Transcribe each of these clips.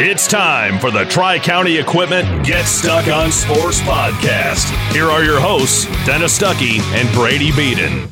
It's time for the Tri County Equipment Get Stuck on Sports podcast. Here are your hosts, Dennis Stuckey and Brady Beaton.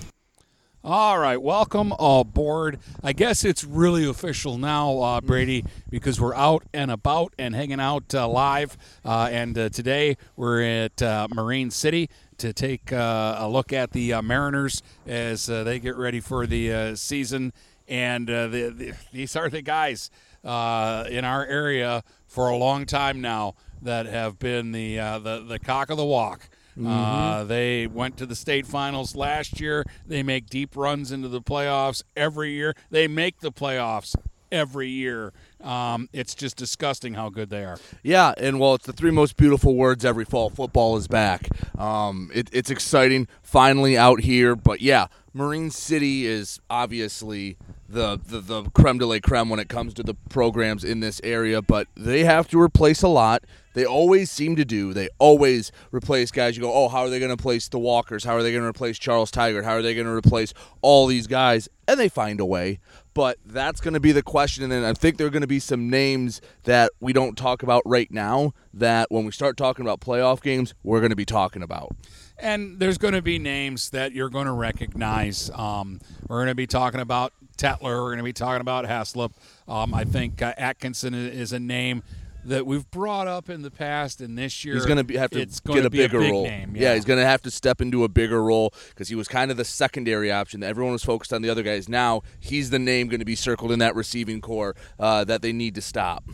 All right, welcome aboard. I guess it's really official now, uh, Brady, because we're out and about and hanging out uh, live. Uh, and uh, today we're at uh, Marine City to take uh, a look at the Mariners as they get ready for the season. And the, the, these are the guys in our area for a long time now that have been the the, the cock of the walk. Mm-hmm. Uh, they went to the state finals last year. They make deep runs into the playoffs every year. They make the playoffs every year. Um, it's just disgusting how good they are. Yeah, and well, it's the three most beautiful words every fall. Football is back. Um, it, it's exciting, finally out here. But yeah, Marine City is obviously the, the the creme de la creme when it comes to the programs in this area. But they have to replace a lot. They always seem to do. They always replace guys. You go, oh, how are they going to replace the Walkers? How are they going to replace Charles Tigert? How are they going to replace all these guys? And they find a way. But that's going to be the question. And I think there are going to be some names that we don't talk about right now that when we start talking about playoff games, we're going to be talking about. And there's going to be names that you're going to recognize. Um, we're going to be talking about Tetler. We're going to be talking about Heslop. Um, I think uh, Atkinson is a name that we've brought up in the past, and this year he's going to have to get a bigger a role. Name, yeah. yeah. he's going to have to step into a bigger role because he was kind of the secondary option. Everyone was focused on the other guys. Now he's the name going to be circled in that receiving corps uh, that they need to stop.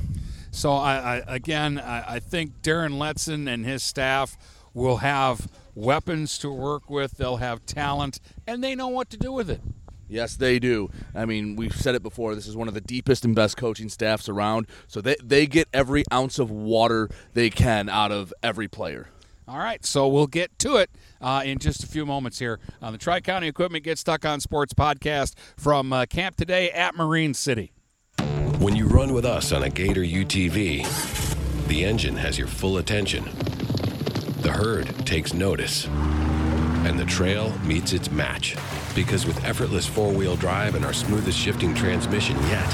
So I, I again, I, I think Darren Letson and his staff will have weapons to work with. They'll have talent, and they know what to do with it. Yes, they do. I mean, we've said it before. This is one of the deepest and best coaching staffs around. So they, they get every ounce of water they can out of every player. All right, so we'll get to it uh, in just a few moments here on the Tri County Equipment Get Stuck on Sports podcast from uh, Camp Today at Marine City. When you run with us on a Gator UTV, the engine has your full attention, the herd takes notice, and the trail meets its match because with effortless four wheel drive and our smoothest shifting transmission yet,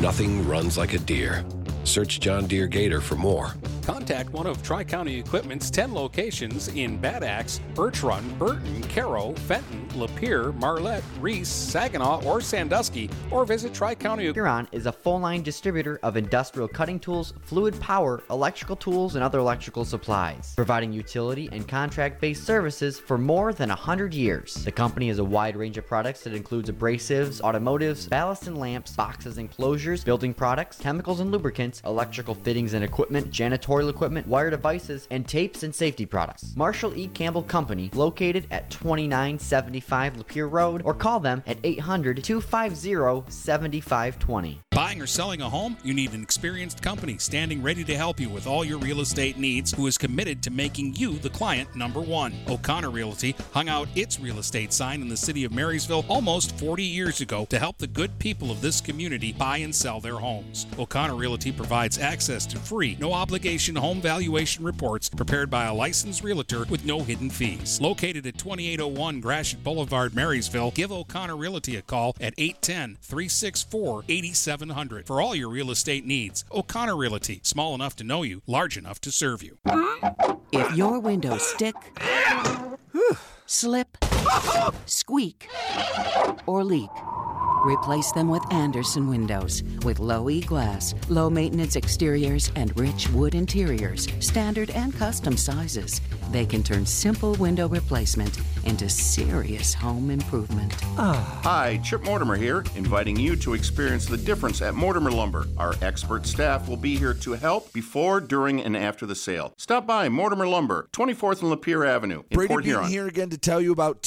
nothing runs like a Deere. Search John Deere Gator for more. Contact one of Tri County Equipment's 10 locations in Bad Axe, Birch Run, Burton, Caro, Fenton, Lapeer, Marlette, Reese, Saginaw, or Sandusky, or visit Tri County. Huron is a full line distributor of industrial cutting tools, fluid power, electrical tools, and other electrical supplies, providing utility and contract based services for more than 100 years. The company has a wide range of products that includes abrasives, automotives, ballast and lamps, boxes and closures, building products, chemicals and lubricants, electrical fittings and equipment, janitorial equipment, wire devices, and tapes and safety products. Marshall E. Campbell Company, located at 2975 Lapeer Road, or call them at 800 250 7520. Buying or selling a home? You need an experienced company standing ready to help you with all your real estate needs who is committed to making you the client number one. O'Connor Realty hung out its real estate sign in the city of Marysville almost 40 years ago to help the good people of this community buy and sell their homes. O'Connor Realty provides access to free, no obligation home valuation reports prepared by a licensed realtor with no hidden fees. Located at 2801 Gratiot Boulevard, Marysville, give O'Connor Realty a call at 810 364 8700 for all your real estate needs. O'Connor Realty, small enough to know you, large enough to serve you. If your windows stick, slip, squeak, or leak, Replace them with Andersen windows with low E glass, low maintenance exteriors, and rich wood interiors, standard and custom sizes. They can turn simple window replacement into serious home improvement. Ah. Hi, Chip Mortimer here, inviting you to experience the difference at Mortimer Lumber. Our expert staff will be here to help before, during, and after the sale. Stop by Mortimer Lumber, 24th and Lapeer Avenue in Brady Port Bean Huron. here again to tell you about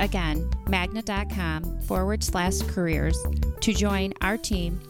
Again, magna.com forward slash careers to join our team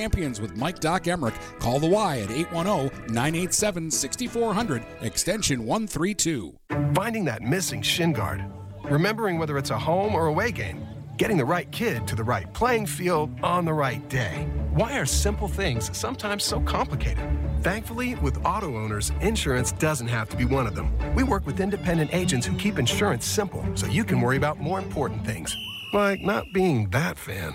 with Mike Doc Emrick, call the Y at 810 987 6400, extension 132. Finding that missing shin guard, remembering whether it's a home or away game, getting the right kid to the right playing field on the right day. Why are simple things sometimes so complicated? Thankfully, with auto owners, insurance doesn't have to be one of them. We work with independent agents who keep insurance simple so you can worry about more important things, like not being that fan.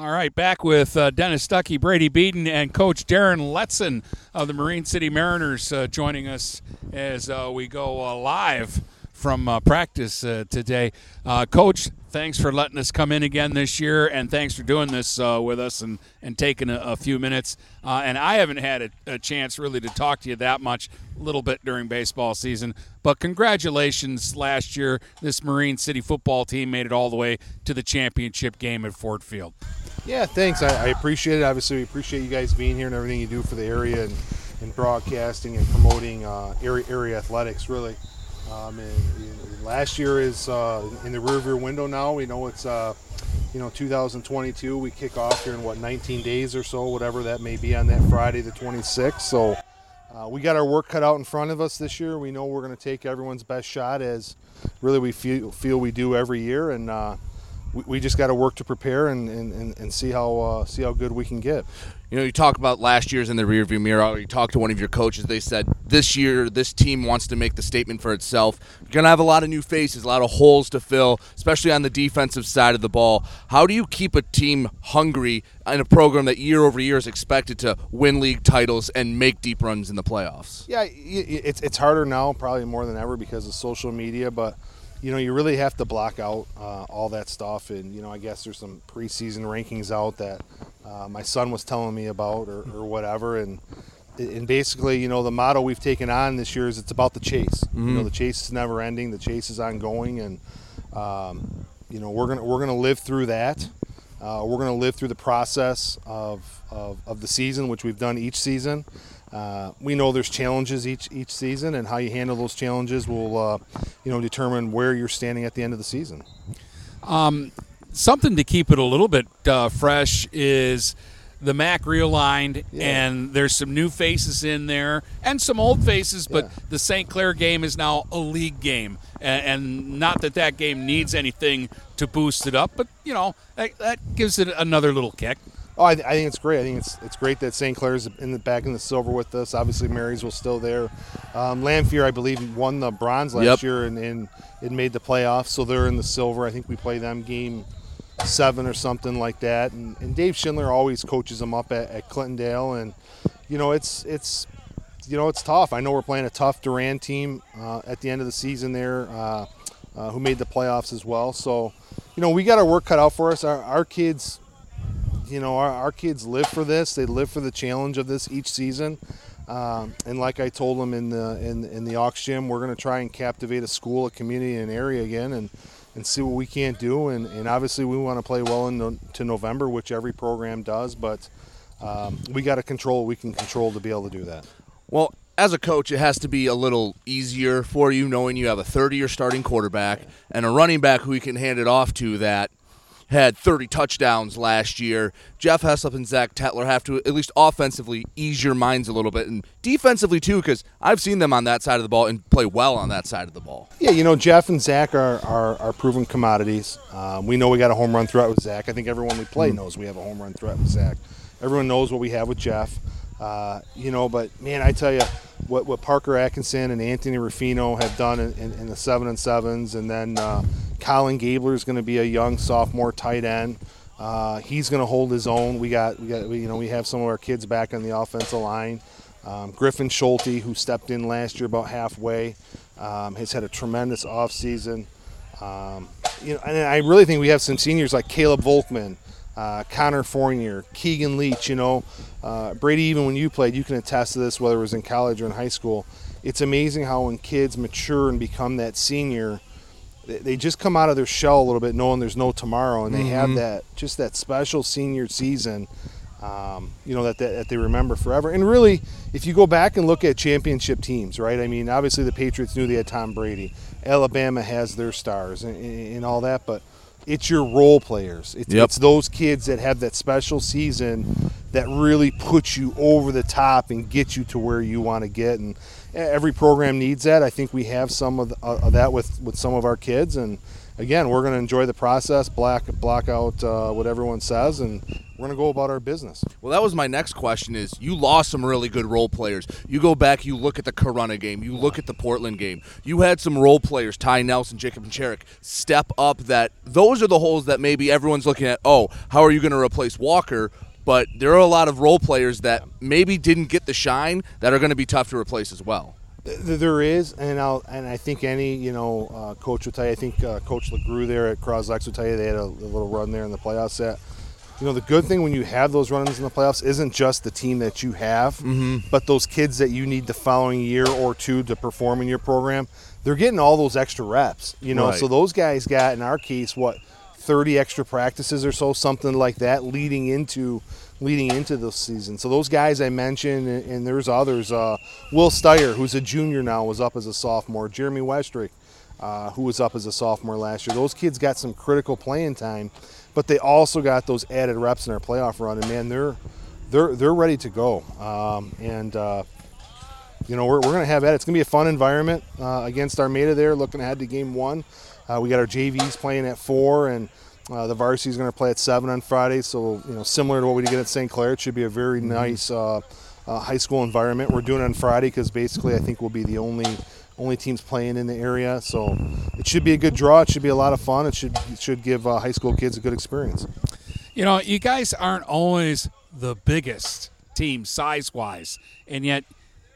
All right, back with uh, Dennis Stuckey, Brady Beaton, and Coach Darren Letson of the Marine City Mariners uh, joining us as uh, we go uh, live from uh, practice uh, today. Coach, thanks for letting us come in again this year, and thanks for doing this with us and, and taking a, a few minutes. and I haven't had a, a chance really to talk to you that much, a little bit during baseball season, but congratulations last year. This Marine City football team made it all the way to the championship game at Ford Field. Yeah, thanks. I, I, appreciate it. Obviously, we appreciate you guys being here and everything you do for the area and, and broadcasting and promoting uh, area, area athletics, really. Um, and, and last year is uh, in the rearview window now. We know it's, uh, you know, 2022. We kick off here in, what, 19 days or so, whatever that may be on that Friday, the 26th. So uh, we got our work cut out in front of us this year. We know we're going to take everyone's best shot as really we feel, feel we do every year. And, uh, we, we just got to work to prepare and, and, and see how uh, see how good we can get. You know, you talk about last year's in the rearview mirror. You talked to one of your coaches. They said this year, this team wants to make the statement for itself. You're going to have a lot of new faces, a lot of holes to fill, especially on the defensive side of the ball. How do you keep a team hungry in a program that year over year is expected to win league titles and make deep runs in the playoffs? Yeah, it's it's harder now, probably more than ever because of social media, but you know, you really have to block out uh, all that stuff. And, you know, I guess there's some preseason rankings out that uh, my son was telling me about or, or, whatever. And, and basically, you know, the motto we've taken on this year is it's about the chase. Mm-hmm. You know, the chase is never ending, the chase is ongoing. And, um, you know, we're going to we're gonna live through that. Uh, we're going to live through the process of, of, of, the season, which we've done each season. Uh, we know there's challenges each each season, and how you handle those challenges will, uh, you know, determine where you're standing at the end of the season. Um, something to keep it a little bit uh, fresh is the MAC realigned, Yeah. and there's some new faces in there and some old faces, but Yeah. the St. Clair game is now a league game. And, and not that that game needs anything to boost it up, but, you know, that, that gives it another little kick. Oh, I, I think it's great. I think it's it's great that St. Clair's in the back in the silver with us. Obviously, Marysville's still there. Um, Lanphier, I believe, won the bronze last Yep. year and, and it made the playoffs, so they're in the silver. I think we play them game seven or something like that. And, and Dave Schindler always coaches them up at, at Clintondale, and you know it's it's you know it's tough. I know we're playing a tough Duran team uh, at the end of the season there, uh, uh, who made the playoffs as well. So you know we got our work cut out for us. Our, our kids you know, our, our kids live for this. They live for the challenge of this each season. Um, and like I told them in the in, in the Ox gym, we're going to try and captivate a school, a community, an area again, and and see what we can't do. And, and obviously, we want to play well into November, which every program does. But um, we got to control what we can control to be able to do that. Well, as a coach, it has to be a little easier for you knowing you have a 30 year starting quarterback and a running back who you can hand it off to that had 30 touchdowns last year. Jeff Heslop and Zach Tetler have to, at least offensively, ease your minds a little bit. And defensively, too, because I've seen them on that side of the ball and play well on that side of the ball. Yeah, you know, Jeff and Zach are, are, are proven commodities. Um, we know we got a home run threat with Zach. I think everyone we play knows we have a home run threat with Zach. Everyone knows what we have with Jeff. Uh, you know, but man, I tell you, what, what Parker Atkinson and Anthony Rufino have done in, in, in the seven and sevens, and then uh, Colin Gabler is going to be a young sophomore tight end. Uh, he's going to hold his own. We got, we got, we, you know, we have some of our kids back on the offensive line. Um, Griffin Schulte, who stepped in last year about halfway, um, has had a tremendous offseason. Um, you know, and I really think we have some seniors like Caleb Volkman, uh, Connor Fournier, Keegan Leach. You know, uh, Brady. Even when you played, you can attest to this, whether it was in college or in high school. It's amazing how when kids mature and become that senior, they- just come out of their shell a little bit, knowing there's no tomorrow, and they have Mhm. that just that special senior season. Um, you know that, that that they remember forever. And really, if you go back and look at championship teams, right? I mean, obviously the Patriots knew they had Tom Brady. Alabama has their stars and and all that, but it's your role players. It's, Yep. it's those kids that have that special season that really puts you over the top and get you to where you want to get. And eh, every program needs that. I think we have some of, the, of that with, with some of our kids. And again, we're going to enjoy the process, black block out uh, what everyone says, and we're going to go about our business. Well, that was my next question. Is you lost some really good role players. You go back, you look at the Corona game, you look at the Portland game. You had some role players, Ty Nelson, Jacob and Cherrick, step up. That those are the holes that maybe everyone's looking at. Oh, how are you going to replace Walker? But there are a lot of role players that maybe didn't get the shine that are going to be tough to replace as well. Th- There is, and I'll, and I think any you know uh, coach will tell you. I think uh, Coach Legrew there at Croslex will tell you they had a, a little run there in the playoffs. That you know the good thing when you have those runs in the playoffs isn't just the team that you have, Mhm. but those kids that you need the following year or two to perform in your program. They're getting all those extra reps, you know. Right. So those guys got, in our case, what 30 extra practices or so, something like that, leading into leading into the season. So those guys I mentioned, and, and there's others. Uh, Will Steyer, who's a junior now, was up as a sophomore. Jeremy Westrick, uh, who was up as a sophomore last year. Those kids got some critical playing time, but they also got those added reps in our playoff run. And man, they're they're they're ready to go. Um, and uh, you know, we're, we're going to have that. It's going to be a fun environment uh, against Armada there, looking ahead to game one. Uh, we got our JVs playing at four, and uh, the varsity is going to play at seven on Friday. So, you know, similar to what we did at St. Clair, it should be a very nice uh, uh, high school environment. We're doing it on Friday because basically I think we'll be the only only teams playing in the area. So it should be a good draw. It should be a lot of fun. It should it should give uh, high school kids a good experience. You know, you guys aren't always the biggest team size wise, and yet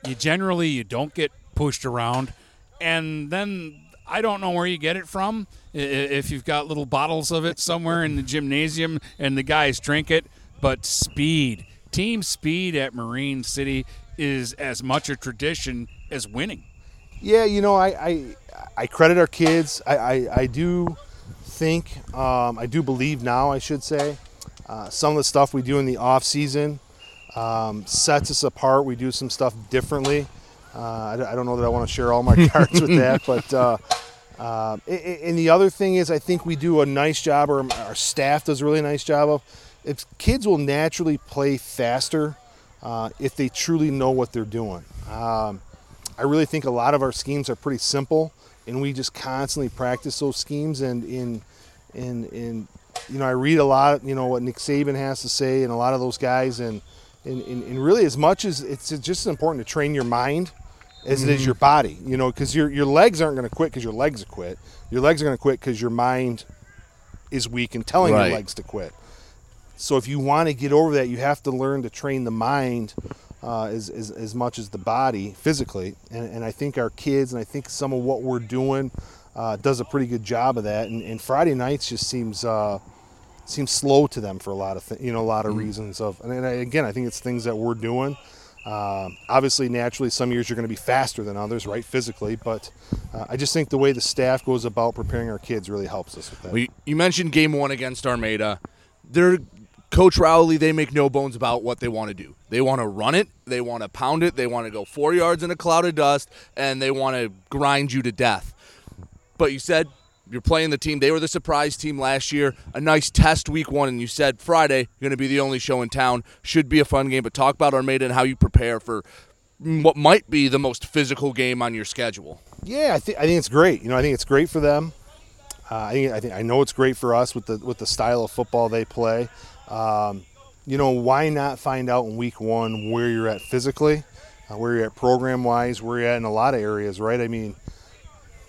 you generally you don't get pushed around. And then I don't know where you get it from. If you've got little bottles of it somewhere in the gymnasium and the guys drink it, but speed, team speed at Marine City is as much a tradition as winning. Yeah, you know, I I, I credit our kids. I, I, I do think, um, I do believe now, I should say, uh, some of the stuff we do in the off season um, sets us apart. We do some stuff differently. Uh, I, I don't know that I want to share all my cards with that, but uh, uh, and, and the other thing is, I think we do a nice job, or our staff does a really nice job of. If kids will naturally play faster uh, if they truly know what they're doing. Um, I really think a lot of our schemes are pretty simple, and we just constantly practice those schemes. And in in in you know, I read a lot, you know, what Nick Saban has to say, and a lot of those guys, and and, and, and really as much as it's just as important to train your mind as mm-hmm. it is mm-hmm. your body, you know, because your your legs aren't going to quit because your legs are quit. Your legs are going to quit because your mind is weak and telling right. your legs to quit. So if you want to get over that, you have to learn to train the mind uh, as, as, as much as the body physically. And, and I think our kids and I think some of what we're doing uh, does a pretty good job of that. And, and Friday nights just seems uh, seems slow to them for a lot of th- you know a lot of mm reasons of. And, and I, again, I think it's things that we're doing. Uh, obviously, naturally, some years you're going to be faster than others, right, physically. But uh, I just think the way the staff goes about preparing our kids really helps us with that. Well, you mentioned game one against Armada. They're Coach Rowley, they make no bones about what they want to do. They want to run it, they want to pound it, they want to go four yards in a cloud of dust, and they want to grind you to death. But you said you're playing the team. They were the surprise team last year. A nice test week one, and you said Friday you're going to be the only show in town. Should be a fun game. But talk about Armada and how you prepare for what might be the most physical game on your schedule. Yeah, I think I think it's great. You know, I think it's great for them. Uh, I think I think I know it's great for us with the with the style of football they play. Um, you know, why not find out in week one where you're at physically, uh, where you're at program wise, where you're at in a lot of areas, right? I mean,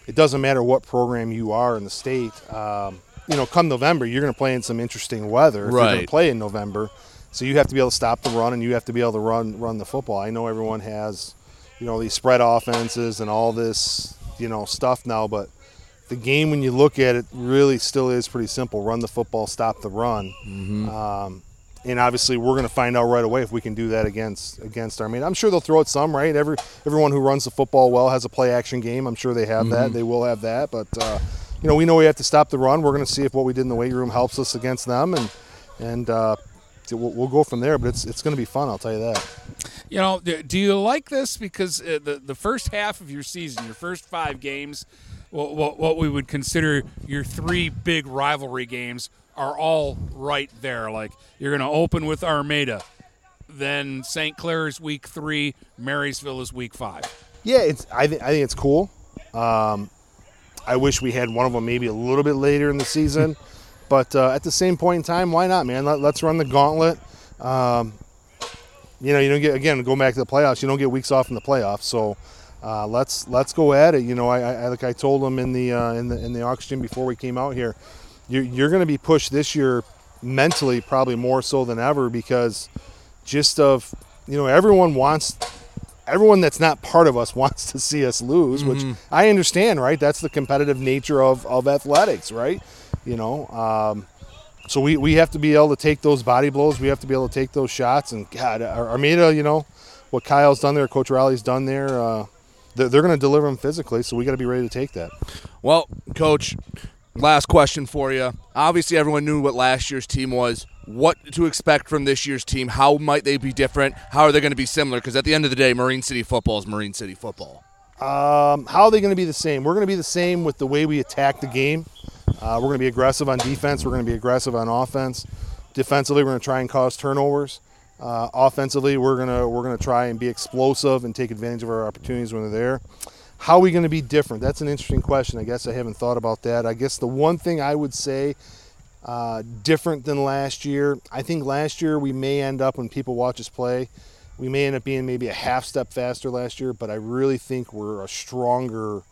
it doesn't matter what program you are in the state. Um, you know, come November, you're going to play in some interesting weather. If right. You're going to play in November, so you have to be able to stop the run and you have to be able to run run the football. I know everyone has, you know, these spread offenses and all this, you know, stuff now, but the game when you look at it really still is pretty simple run the football stop the run mm-hmm. um, and obviously we're going to find out right away if we can do that against against mean, I'm sure they'll throw it some, right? Every everyone who runs the football well has a play action game. I'm sure they have mm-hmm. that. They will have that, but uh, you know, we know we have to stop the run. We're going to see if what we did in the weight room helps us against them, and and uh, we'll, we'll, go from there. But it's it's going to be fun. I'll tell you that. You know, do you like this because uh, the the first half of your season, your first five games what, what we would consider your three big rivalry games are all right there. Like you're going to open with Armada, then St. Clair is week three, Marysville is week five. Yeah, it's. I think I think it's cool. Um, I wish we had one of them maybe a little bit later in the season, but uh, at the same point in time, why not, man? Let, us run the gauntlet. Um, you know, you don't get again go back to the playoffs. You don't get weeks off in the playoffs, so uh, let's let's go at it. You know, I, I like I told them in the uh, in the in the auction before we came out here, you're, you're going to be pushed this year mentally probably more so than ever because just of you know everyone wants everyone that's not part of us wants to see us lose, mm-hmm. which I understand, right? That's the competitive nature of of athletics, right? You know. Um, so we, we have to be able to take those body blows. We have to be able to take those shots. And God, Armada, you know, what Kyle's done there, Coach Rowley's done there. Uh, they're, they're going to deliver them physically, so we got to be ready to take that. Well, coach, last question for you. Obviously, everyone knew what last year's team was. What to expect from this year's team? How might they be different? How are they going to be similar? Because at the end of the day, Marine City football is Marine City football. Um, how are they going to be the same? We're going to be the same with the way we attack the game. Uh, we're going to be aggressive on defense. We're going to be aggressive on offense. Defensively, we're going to try and cause turnovers. Uh, offensively, we're gonna we're gonna try and be explosive and take advantage of our opportunities when they're there. How are we going to be different? That's an interesting question. I guess I haven't thought about that. I guess the one thing I would say uh, different than last year, I think last year we may end up when people watch us play, we may end up being maybe a half step faster last year. But I really think we're a stronger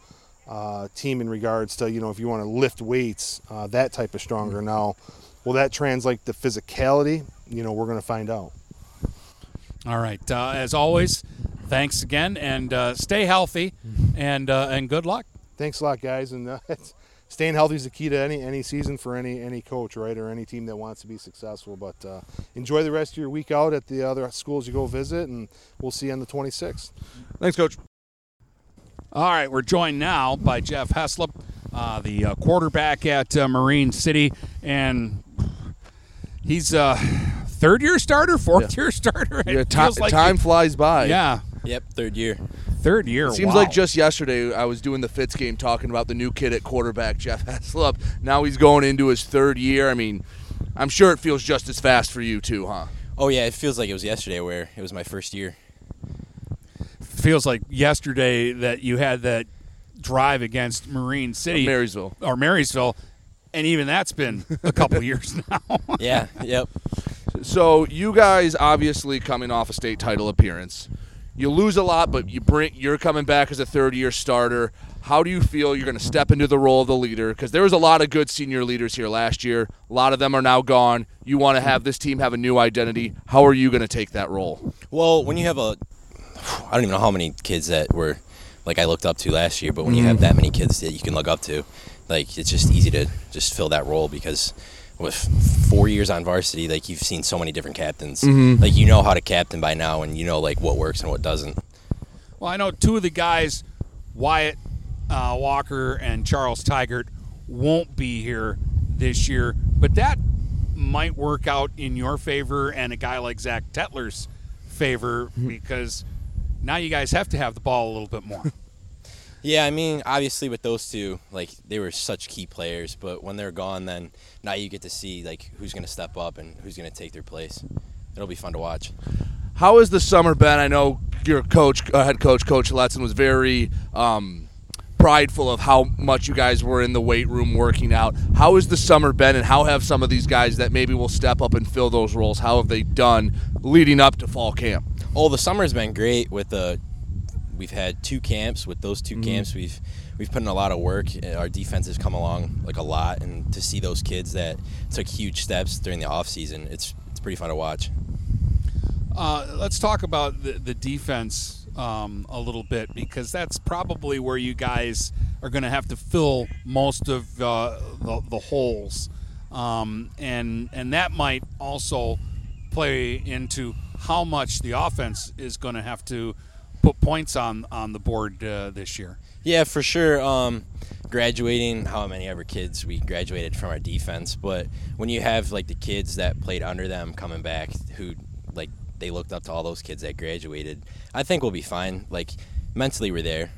uh, team in regards to you know if you want to lift weights, uh, that type of stronger. Now, will that translate to physicality? You know, we're going to find out. All right. Uh, as always, thanks again, and uh, stay healthy, and uh, and good luck. Thanks a lot, guys, and uh, staying healthy is the key to any any season for any any coach, right, or any team that wants to be successful. But uh, enjoy the rest of your week out at the other schools you go visit, and we'll see you on the 26th. Thanks, coach. All right, we're joined now by Jeff Heslop, uh, the quarterback at Marine City, and he's a third year starter, fourth year starter. It Yeah, ti- feels like time you- flies by. Yeah, Yep, third year. third year. It seems wow. like just yesterday I was doing the Fitz game talking about the new kid at quarterback, Jeff Heslop. Now he's going into his third year. I mean, I'm sure it feels just as fast for you too, huh? Oh yeah, it feels like it was yesterday where it was my first year. feels like yesterday that you had that drive against Marine City, Marysville. or Marysville, and even that's been a couple years now. Yeah, yep. So you guys obviously coming off a state title appearance. You lose a lot, but you bring you're coming back as a third year starter. How do you feel you're going to step into the role of the leader? Because there was a lot of good senior leaders here last year. A lot of them are now gone. You want to have this team have a new identity. How are you going to take that role? Well, when you have a, I don't even know how many kids that were, like I looked up to last year, but when you have mm-hmm. that many kids that you can look up to, like it's just easy to just fill that role because with four years on varsity, like you've seen so many different captains, Mhm. like you know how to captain by now, and you know like what works and what doesn't. Well, I know two of the guys, Wyatt uh, Walker and Charles Tigert, won't be here this year, but that might work out in your favor and a guy like Zach Tetler's favor because now you guys have to have the ball a little bit more. Yeah, I mean, obviously with those two, like they were such key players, but when they're gone, then now you get to see like who's going to step up and who's going to take their place. It'll be fun to watch. How has the summer been? I know your coach, uh, head coach, Coach Letson, was very um, prideful of how much you guys were in the weight room working out. How has the summer been, and how have some of these guys that maybe will step up and fill those roles? How have they done leading up to fall camp? Oh, the summer's been great with the. We've had two camps. With those 2 Mhm. camps, we've we've put in a lot of work. Our defense has come along like a lot, and to see those kids that took huge steps during the off season, it's it's pretty fun to watch. Uh, let's talk about the, the defense um, a little bit because that's probably where you guys are going to have to fill most of uh, the, the holes, um, and and that might also play into how much the offense is going to have to put points on on the board uh, this year. Yeah, for sure. Um, graduating, how many ever kids we graduated from our defense, but when you have like the kids that played under them coming back, who like they looked up to all those kids that graduated, I think we'll be fine. Like mentally, we're there,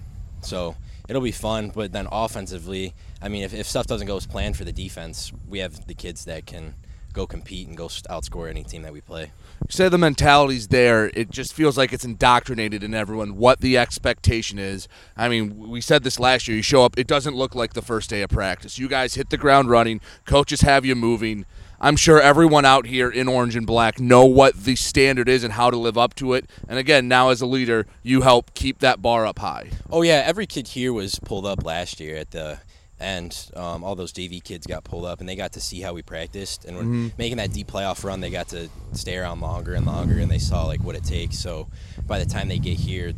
so it'll be fun. But then offensively, I mean, if, if stuff doesn't go as planned for the defense, we have the kids that can go compete and go outscore any team that we play. You say the mentality's there. It just feels like it's indoctrinated in everyone what the expectation is. I mean, we said this last year. You show up, it doesn't look like the first day of practice. You guys hit the ground running. Coaches have you moving. I'm sure everyone out here in orange and black know what the standard is and how to live up to it. And again, now as a leader, you help keep that bar up high. Oh yeah, every kid here was pulled up last year at the end. Um, all those JV kids got pulled up, and they got to see how we practiced. And when Mhm. making that deep playoff run, they got to stay around longer and longer, and they saw like what it takes. So by the time they get here,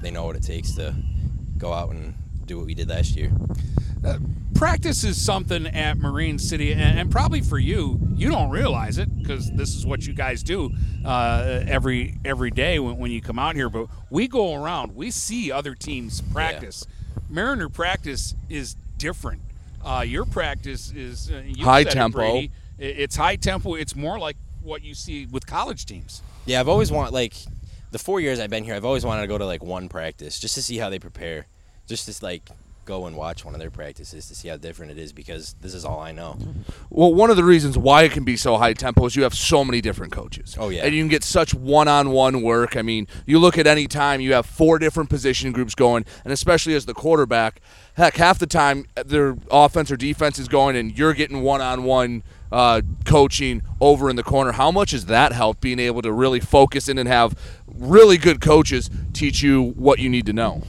they know what it takes to go out and do what we did last year. Uh, practice is something at Marine City, and, and probably for you, you don't realize it because this is what you guys do uh, every every day when, when you come out here. But we go around, we see other teams practice. Mariner practice is different. Uh, your practice is uh, High said it, tempo. Brady. It's high tempo. It's more like what you see with college teams. Yeah, I've always wanted like the four years I've been here, I've always wanted to go to like one practice just to see how they prepare, just to like go and watch one of their practices to see how different it is because this is all I know. Well, one of the reasons why it can be so high tempo is you have so many different coaches. Oh, yeah. and you can get such one-on-one work. I mean, you look at any time you have four different position groups going, and especially as the quarterback, heck, half the time their offense or defense is going, and you're getting one-on-one uh, coaching over in the corner. How much has that helped being able to really focus in and have really good coaches teach you what you need to know?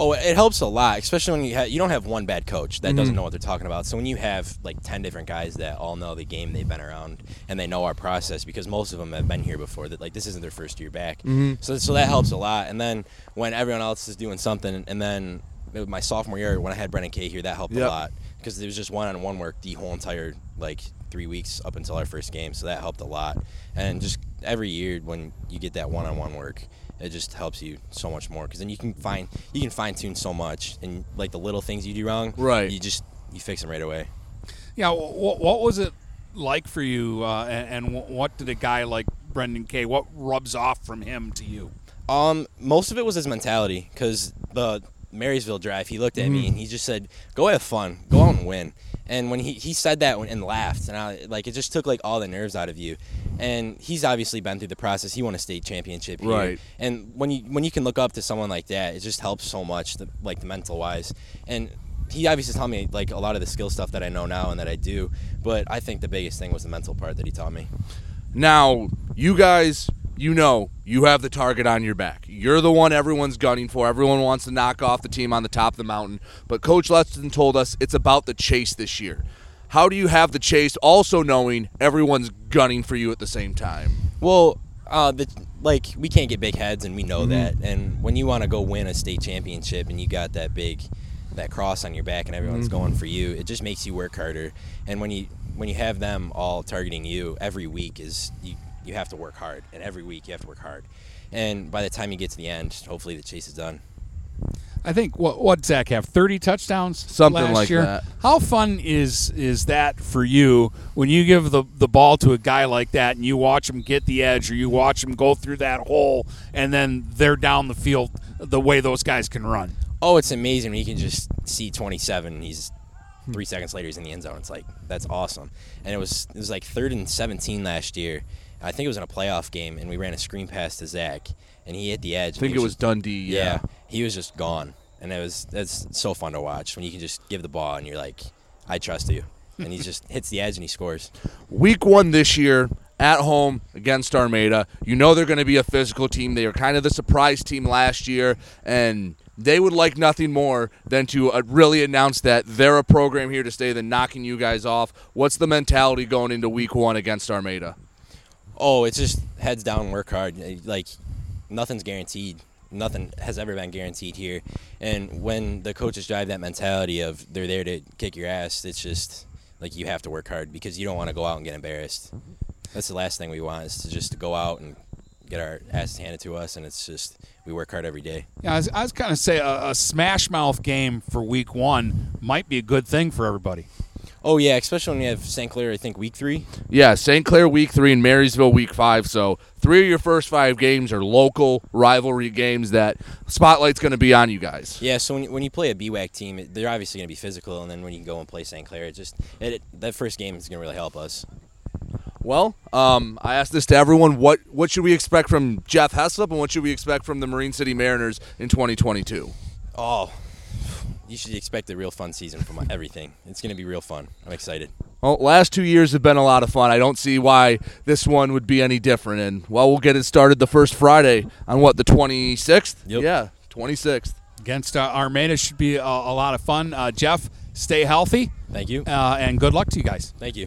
Oh, it helps a lot, especially when you ha- you don't have one bad coach that Mhm. doesn't know what they're talking about. So when you have like ten different guys that all know the game, they've been around and they know our process because most of them have been here before. That like this isn't their first year back, Mhm. so so that helps a lot. And then when everyone else is doing something, and then my sophomore year when I had Brennan K here, that helped Yep. a lot because there was just one-on-one work the whole entire like three weeks up until our first game, so that helped a lot. And just every year when you get that one-on-one work, it just helps you so much more because then you can find you can fine tune so much and like the little things you do wrong, Right. You just you fix them right away. Yeah, what, what was it like for you, uh, and, and what did a guy like Brendan K. What rubs off from him to you? Um, most of it was his mentality because the Marysville drive, he looked at me Mhm. and he just said, "Go have fun, go out and win." And when he, he said that and laughed, and I, like it just took like all the nerves out of you. And he's obviously been through the process. He won a state championship here. Right. And when you when you can look up to someone like that, it just helps so much, the, like the mental wise. And he obviously taught me like a lot of the skill stuff that I know now and that I do. But I think the biggest thing was the mental part that he taught me. Now, you guys, you know, you have the target on your back. You're the one everyone's gunning for. Everyone wants to knock off the team on the top of the mountain. But Coach Letson told us it's about the chase this year. How do you have the chase, also knowing everyone's gunning for you at the same time? Well, uh, the like we can't get big heads, and we know Mhm. that. And when you want to go win a state championship, and you got that big, that cross on your back, and everyone's Mhm. going for you, it just makes you work harder. And when you when you have them all targeting you every week, is you you have to work hard, and every week you have to work hard. And by the time you get to the end, hopefully the chase is done. I think what what Zach have thirty touchdowns Something last like year. that. How fun is is that for you when you give the the ball to a guy like that and you watch him get the edge or you watch him go through that hole and then they're down the field the way those guys can run. Oh, it's amazing when you can just see 27 and he's three seconds later he's in the end zone. It's like that's awesome. And it was it was like third and 17 last year. I think it was in a playoff game, and we ran a screen pass to Zach, and he hit the edge. I think he it was just- Dundee, yeah. he was just gone, and it was that's so fun to watch when you can just give the ball and you're like, I trust you, and he just hits the edge and he scores. Week one this year at home against Armada. You know they're going to be a physical team. They were kind of the surprise team last year, and they would like nothing more than to uh, really announce that they're a program here to stay than knocking you guys off. What's the mentality going into week one against Armada? Oh, it's just heads down, work hard. Eh, like nothing's guaranteed. Nothing has ever been guaranteed here. And when the coaches drive that mentality of they're there to kick your ass, it's just like you have to work hard because you don't want to go out and get embarrassed. That's the last thing we want is to just go out and get our asses handed to us, and it's just we work hard every day. Yeah, I was, was kind of say a, a smash mouth game for week one might be a good thing for everybody. Oh yeah, especially when you have St. Clair. I think week three. Yeah, St. Clair week three and Marysville week five. So three of your first five games are local rivalry games that spotlight's going to be on you guys. Yeah, so when you, when you play a BWAC team, it- they're obviously going to be physical, and then when you go and play St. Clair, it just it, it- that first game is going to really help us. Well, um, I asked this to everyone. What what should we expect from Jeff Heslop, and what should we expect from the Marine City Mariners in 2022? Oh, you should expect a real fun season from everything. It's going to be real fun. I'm excited. Well, last two years have been a lot of fun. I don't see why this one would be any different. And well, we'll get it started the first Friday on what the 26th. Yep. Yeah, 26th. Against uh, Armada should be a, a lot of fun. Uh, Jeff, stay healthy. Thank you. Uh, and good luck to you guys. Thank you.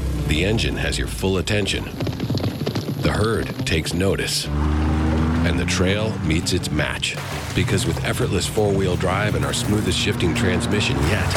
the engine has your full attention. The herd takes notice. And the trail meets its match. Because with effortless four wheel drive and our smoothest shifting transmission yet,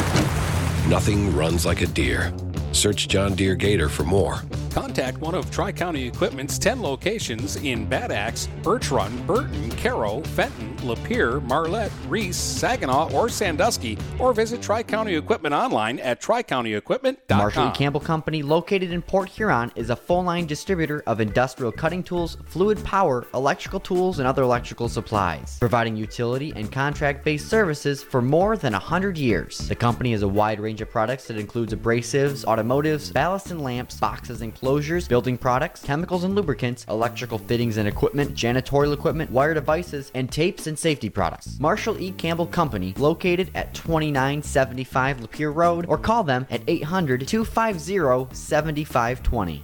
nothing runs like a Deere. Search John Deere Gator for more. Contact one of Tri County Equipment's 10 locations in Bad Axe, Birch Run, Burton, Caro, Fenton, Lapeer, Marlette, Reese, Saginaw, or Sandusky, or visit Tri County Equipment online at tricountyequipment.com. Marshall. Campbell Company, located in Port Huron, is a full line distributor of industrial cutting tools, fluid power, electrical tools, and other electrical supplies, providing utility and contract based services for more than 100 years. The company has a wide range of products that includes abrasives, automotives, ballast and lamps, boxes and closures, building products, chemicals and lubricants, electrical fittings and equipment, janitorial equipment, wire devices, and tapes and safety products. Marshall E. Campbell Company, located at 2975 Lapeer Road, or call them at 800 250 7520.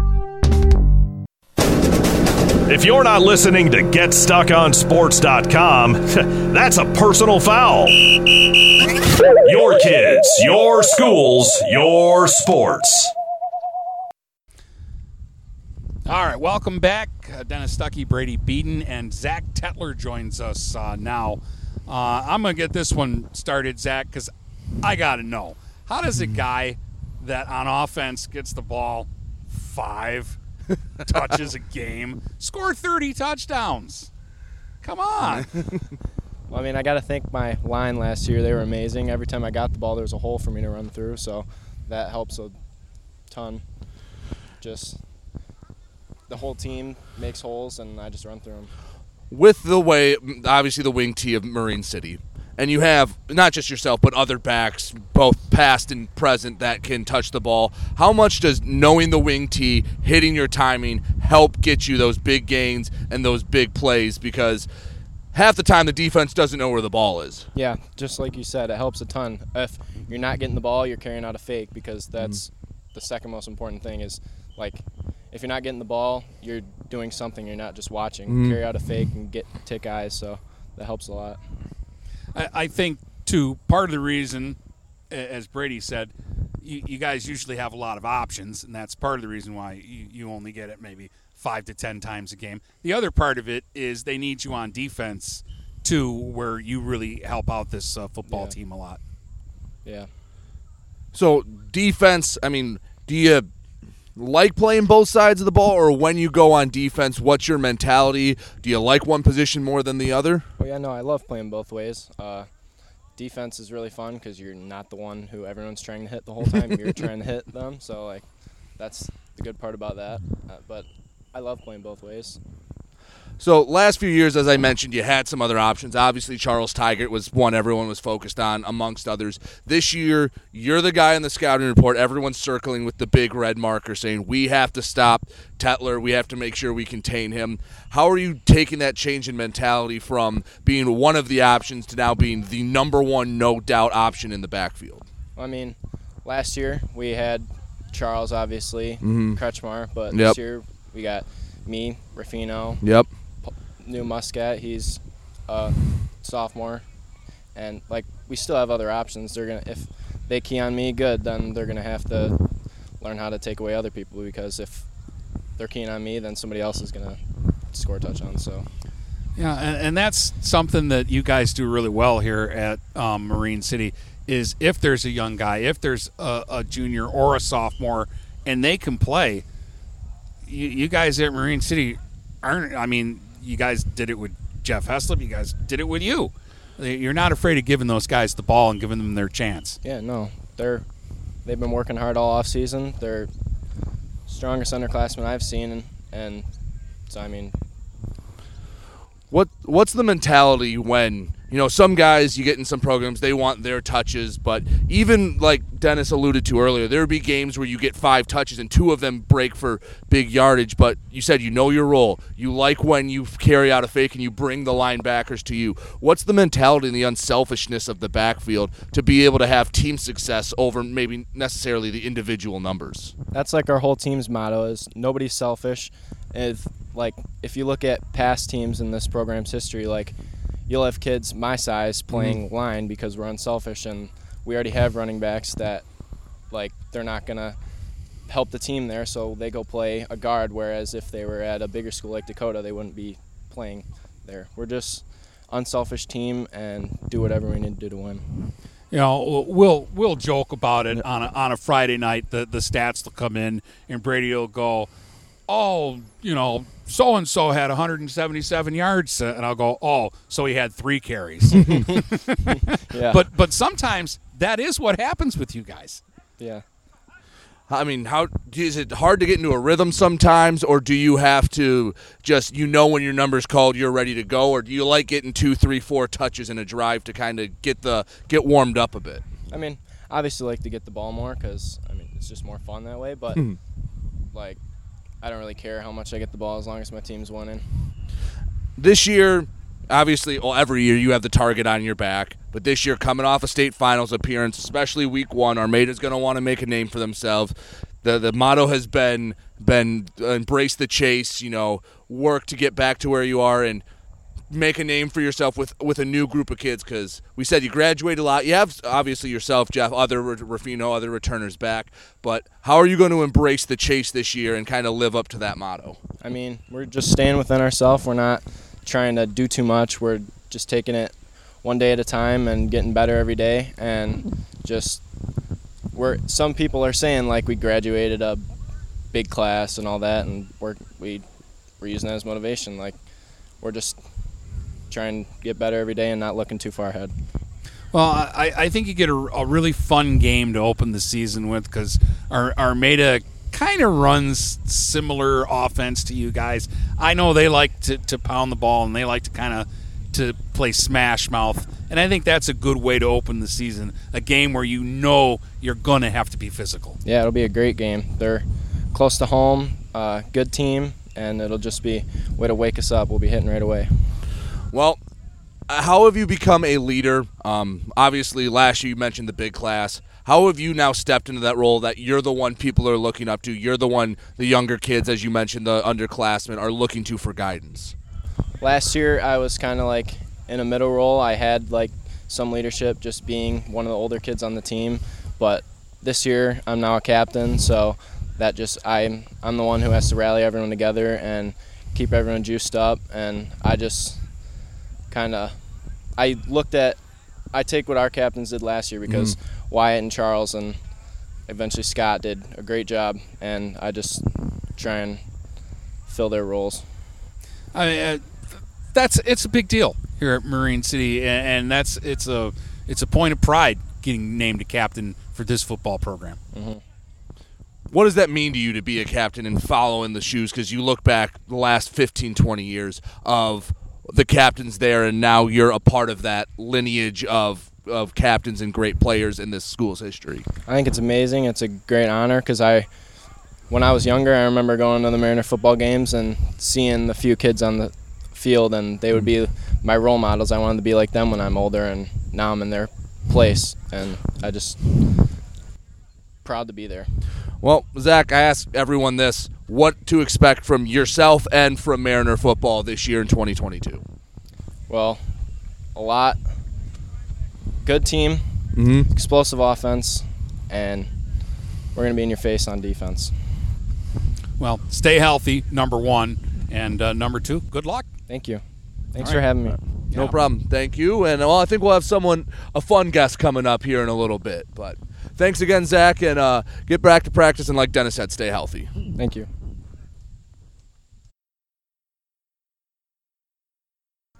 If you're not listening to GetStuckOnSports.com, that's a personal foul. Your kids, your schools, your sports. All right, welcome back. Uh, Dennis Stuckey, Brady Beaton, and Zach Tetler joins us uh, now. Uh, I'm going to get this one started, Zach, because I got to know. How does a guy that on offense gets the ball five touches a game score 30 touchdowns? Come on. Well, I mean, I got to thank my line last year. They were amazing. Every time I got the ball, there was a hole for me to run through, so that helps a ton. Just the whole team makes holes, and I just run through them. with the way obviously the wing T of Marine City. And you have not just yourself, but other backs, both past and present, that can touch the ball. How much does knowing the wing T, hitting your timing, help get you those big gains and those big plays? Because half the time the defense doesn't know where the ball is. Yeah, just like you said, it helps a ton. If you're not getting the ball, you're carrying out a fake because that's the second most important thing. Is like if you're not getting the ball, you're doing something. You're not just watching. Mhm. Carry out a fake and get tick eyes. So that helps a lot. I, I think too part of the reason, as Brady said, you, you guys usually have a lot of options, and that's part of the reason why you, you only get it maybe five to ten times a game. The other part of it is they need you on defense too, where you really help out this uh, football Yeah. team a lot. Yeah. So defense, I mean, do you like playing both sides of the ball, or when you go on defense, what's your mentality? Do you like one position more than the other? Well, yeah, no, I love playing both ways. Uh, defense is really fun because you're not the one who everyone's trying to hit the whole time. you're trying to hit them, so like that's the good part about that. Uh, but I love playing both ways. So last few years, as I mentioned, you had some other options. Obviously, Charles Tigert was one everyone was focused on, amongst others. This year, you're the guy in the scouting report. Everyone's circling with the big red marker, saying we have to stop Tetler. We have to make sure we contain him. How are you taking that change in mentality from being one of the options to now being the number one, no doubt option in the backfield? I mean, last year we had Charles, obviously, Mhm. Kretschmar, but Yep. this year we got me, Rafino, Yep. New Muscat. He's a sophomore, and like we still have other options. They're gonna if they key on me, good. Then they're gonna have to learn how to take away other people because if they're keen on me, then somebody else is gonna score a touchdown. So. Yeah, and, and that's something that you guys do really well here at um, Marine City. Is if there's a young guy, if there's a, a junior or a sophomore, and they can play, you, you guys at Marine City aren't. I mean, you guys did it with Jeff Heslop. You guys did it with you. You're not afraid of giving those guys the ball and giving them their chance. Yeah, no, they're they've been working hard all off season. They're strongest underclassmen I've seen, and, and so I mean, What what's the mentality when you know some guys you get in some programs they want their touches, but even like Dennis alluded to earlier, there would be games where you get five touches and two of them break for big yardage. But you said you know your role. You like when you carry out a fake and you bring the linebackers to you. What's the mentality and the unselfishness of the backfield to be able to have team success over maybe necessarily the individual numbers? that's like our whole team's motto is nobody's selfish. If like if you look at past teams in this program's history, like you'll have kids my size mm-hmm. playing line because we're unselfish, and we already have running backs that like they're not gonna help the team there, so they go play a guard. Whereas if they were at a bigger school like Dakota, they wouldn't be playing there. We're just unselfish team and do whatever we need to do to win. You know, we'll we'll joke about it on a, on a Friday night. The the stats will come in, and Brady will go, "Oh, you know, so and so had 177 yards," uh, and I'll go, "Oh, so he had three carries." Yeah. But but sometimes that is what happens with you guys. Yeah. I mean, how is it hard to get into a rhythm sometimes, or do you have to just you know when your number's called, you're ready to go, or do you like getting two, three, four touches in a drive to kind of get the get warmed up a bit? I mean, obviously like to get the ball more because I mean it's just more fun that way. But Hmm. like, I don't really care how much I get the ball as long as my team's winning. This year, obviously, well, every year you have the target on your back, but this year, coming off a state finals appearance, especially week one, Armada's going to want to make a name for themselves. The the motto has been been embrace the chase. You know, work to get back to where you are and make a name for yourself with with a new group of kids. Because we said you graduate a lot. You have obviously yourself, Jeff, other Rafino, other returners back. But how are you going to embrace the chase this year and kind of live up to that motto? I mean, we're just staying within ourselves. We're not trying to do too much. We're just taking it one day at a time and getting better every day. And just we're some people are saying like we graduated a big class and all that, and we're we we're using that as motivation. Like we're just trying and get better every day and not looking too far ahead. Well, I, I think you get a, a really fun game to open the season with because Ar- Armada kind of runs similar offense to you guys. I know they like to, to pound the ball and they like to kind of to play smash mouth, and I think that's a good way to open the season. A game where you know you're gonna have to be physical. Yeah, it'll be a great game. They're close to home, uh, good team, and it'll just be a way to wake us up. We'll be hitting right away. Well, how have you become a leader? Um, obviously, last year you mentioned the big class. How have you now stepped into that role that you're the one people are looking up to? You're the one the younger kids, as you mentioned, the underclassmen, are looking to for guidance. Last year, I was kind of like in a middle role. I had like some leadership, just being one of the older kids on the team. But this year, I'm now a captain, so that just I'm I'm the one who has to rally everyone together and keep everyone juiced up. And I just kind of I looked at I take what our captains did last year because Wyatt and Charles and eventually Scott did a great job, and I just try and fill their roles. I mean, uh, that's it's a big deal here at Marine City, and, and that's it's a it's a point of pride getting named a captain for this football program. Mm-hmm. What does that mean to you to be a captain and follow in the shoes? Because you look back the last 15, 20 years of the captains there, and now you're a part of that lineage of of captains and great players in this school's history. I think it's amazing. It's a great honor because I, when I was younger, I remember going to the Mariner football games and seeing the few kids on the field, and they would be my role models. I wanted to be like them when I'm older, and now I'm in their place, and I just proud to be there. Well, Zach, I asked everyone this: what to expect from yourself and from Mariner football this year in 2022? Well, a lot. Good team, Mhm. explosive offense, and we're going to be in your face on defense. Well, stay healthy, number one, and uh, number two, good luck. Thank you. Thanks All for having me. No problem. Thank you. And well, I think we'll have someone, a fun guest coming up here in a little bit. But thanks again, Zach, and uh, get back to practice. And like Dennis said, stay healthy. Thank you.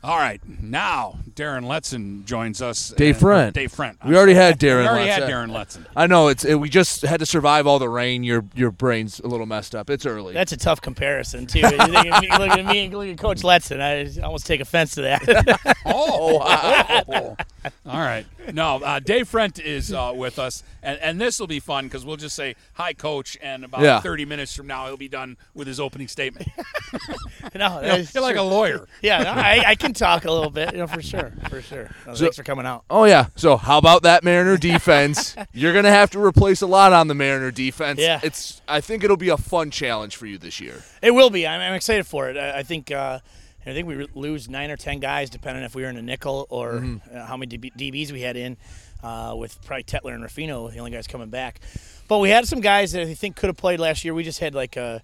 All right, now Darren Letson joins us. Dave and- Friend. Dave Friend. We already had Darren. We already Letson. had Darren Letson. I know it's. It, we just had to survive all the rain. Your your brain's a little messed up. It's early. That's a tough comparison too. You think of me- look at me, look at Coach Letson. I almost take offense to that. Oh, wow. All right. No, uh, Dave Friend is uh, with us, and, and this will be fun because we'll just say, hi, coach, and about Yeah. 30 minutes from now, he'll be done with his opening statement. no, You know, that's you're like a true. lawyer. Yeah, no, I, I can talk a little bit, you know, for sure, for sure. No, So- thanks for coming out. Oh yeah. So how about that Mariner defense? You're gonna have to replace a lot on the Mariner defense. Yeah. It's. I think it'll be a fun challenge for you this year. It will be. I'm, I'm excited for it. I, I think. Uh, I think we lose nine or ten guys, depending if we were in a nickel or Mhm. uh, how many DBs we had in. Uh, with probably Tetler and Rafino, the only guys coming back. But we had some guys that I think could have played last year. We just had like a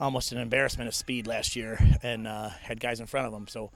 almost an embarrassment of speed last year, and uh, had guys in front of them. So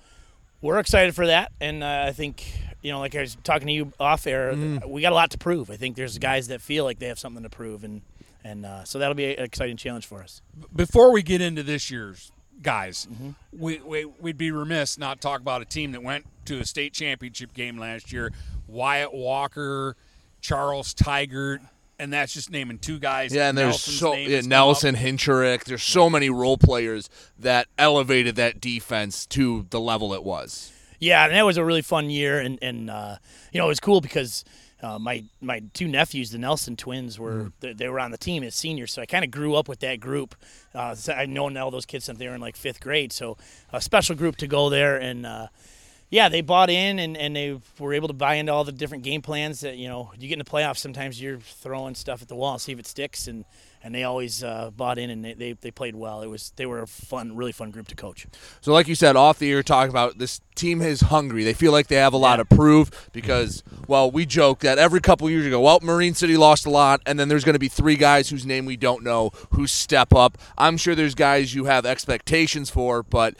we're excited for that, and uh, I think you know, like I was talking to you off air, Mm. we got a lot to prove. I think there's guys that feel like they have something to prove, and and uh, so that'll be an exciting challenge for us. Before we get into this year's guys, Mm-hmm. we, we, we'd be remiss not talk about a team that went to a state championship game last year. Wyatt Walker, Charles Tigert, and that's just naming two guys. Yeah, and there's Nelson's so yeah, Nelson up. Hincherick. There's so many role players that elevated that defense to the level it was. Yeah, and that was a really fun year, and and uh, you know it was cool because uh, my my two nephews, the Nelson twins, were they, they were on the team as seniors, so I kind of grew up with that group. Uh, so I know all those kids since they were in like fifth grade, so a special group to go there, and uh, yeah, they bought in and, and they were able to buy into all the different game plans that you know you get in the playoffs. Sometimes you're throwing stuff at the wall, and see if it sticks, and and they always uh, bought in and they, they, they played well. It was they were a fun, really fun group to coach. So, like you said, off the air, talking about this team is hungry. They feel like they have a lot to prove because, well, we joke that every couple years ago, well, Marine City lost a lot, and then there's going to be three guys whose name we don't know who step up. I'm sure there's guys you have expectations for, but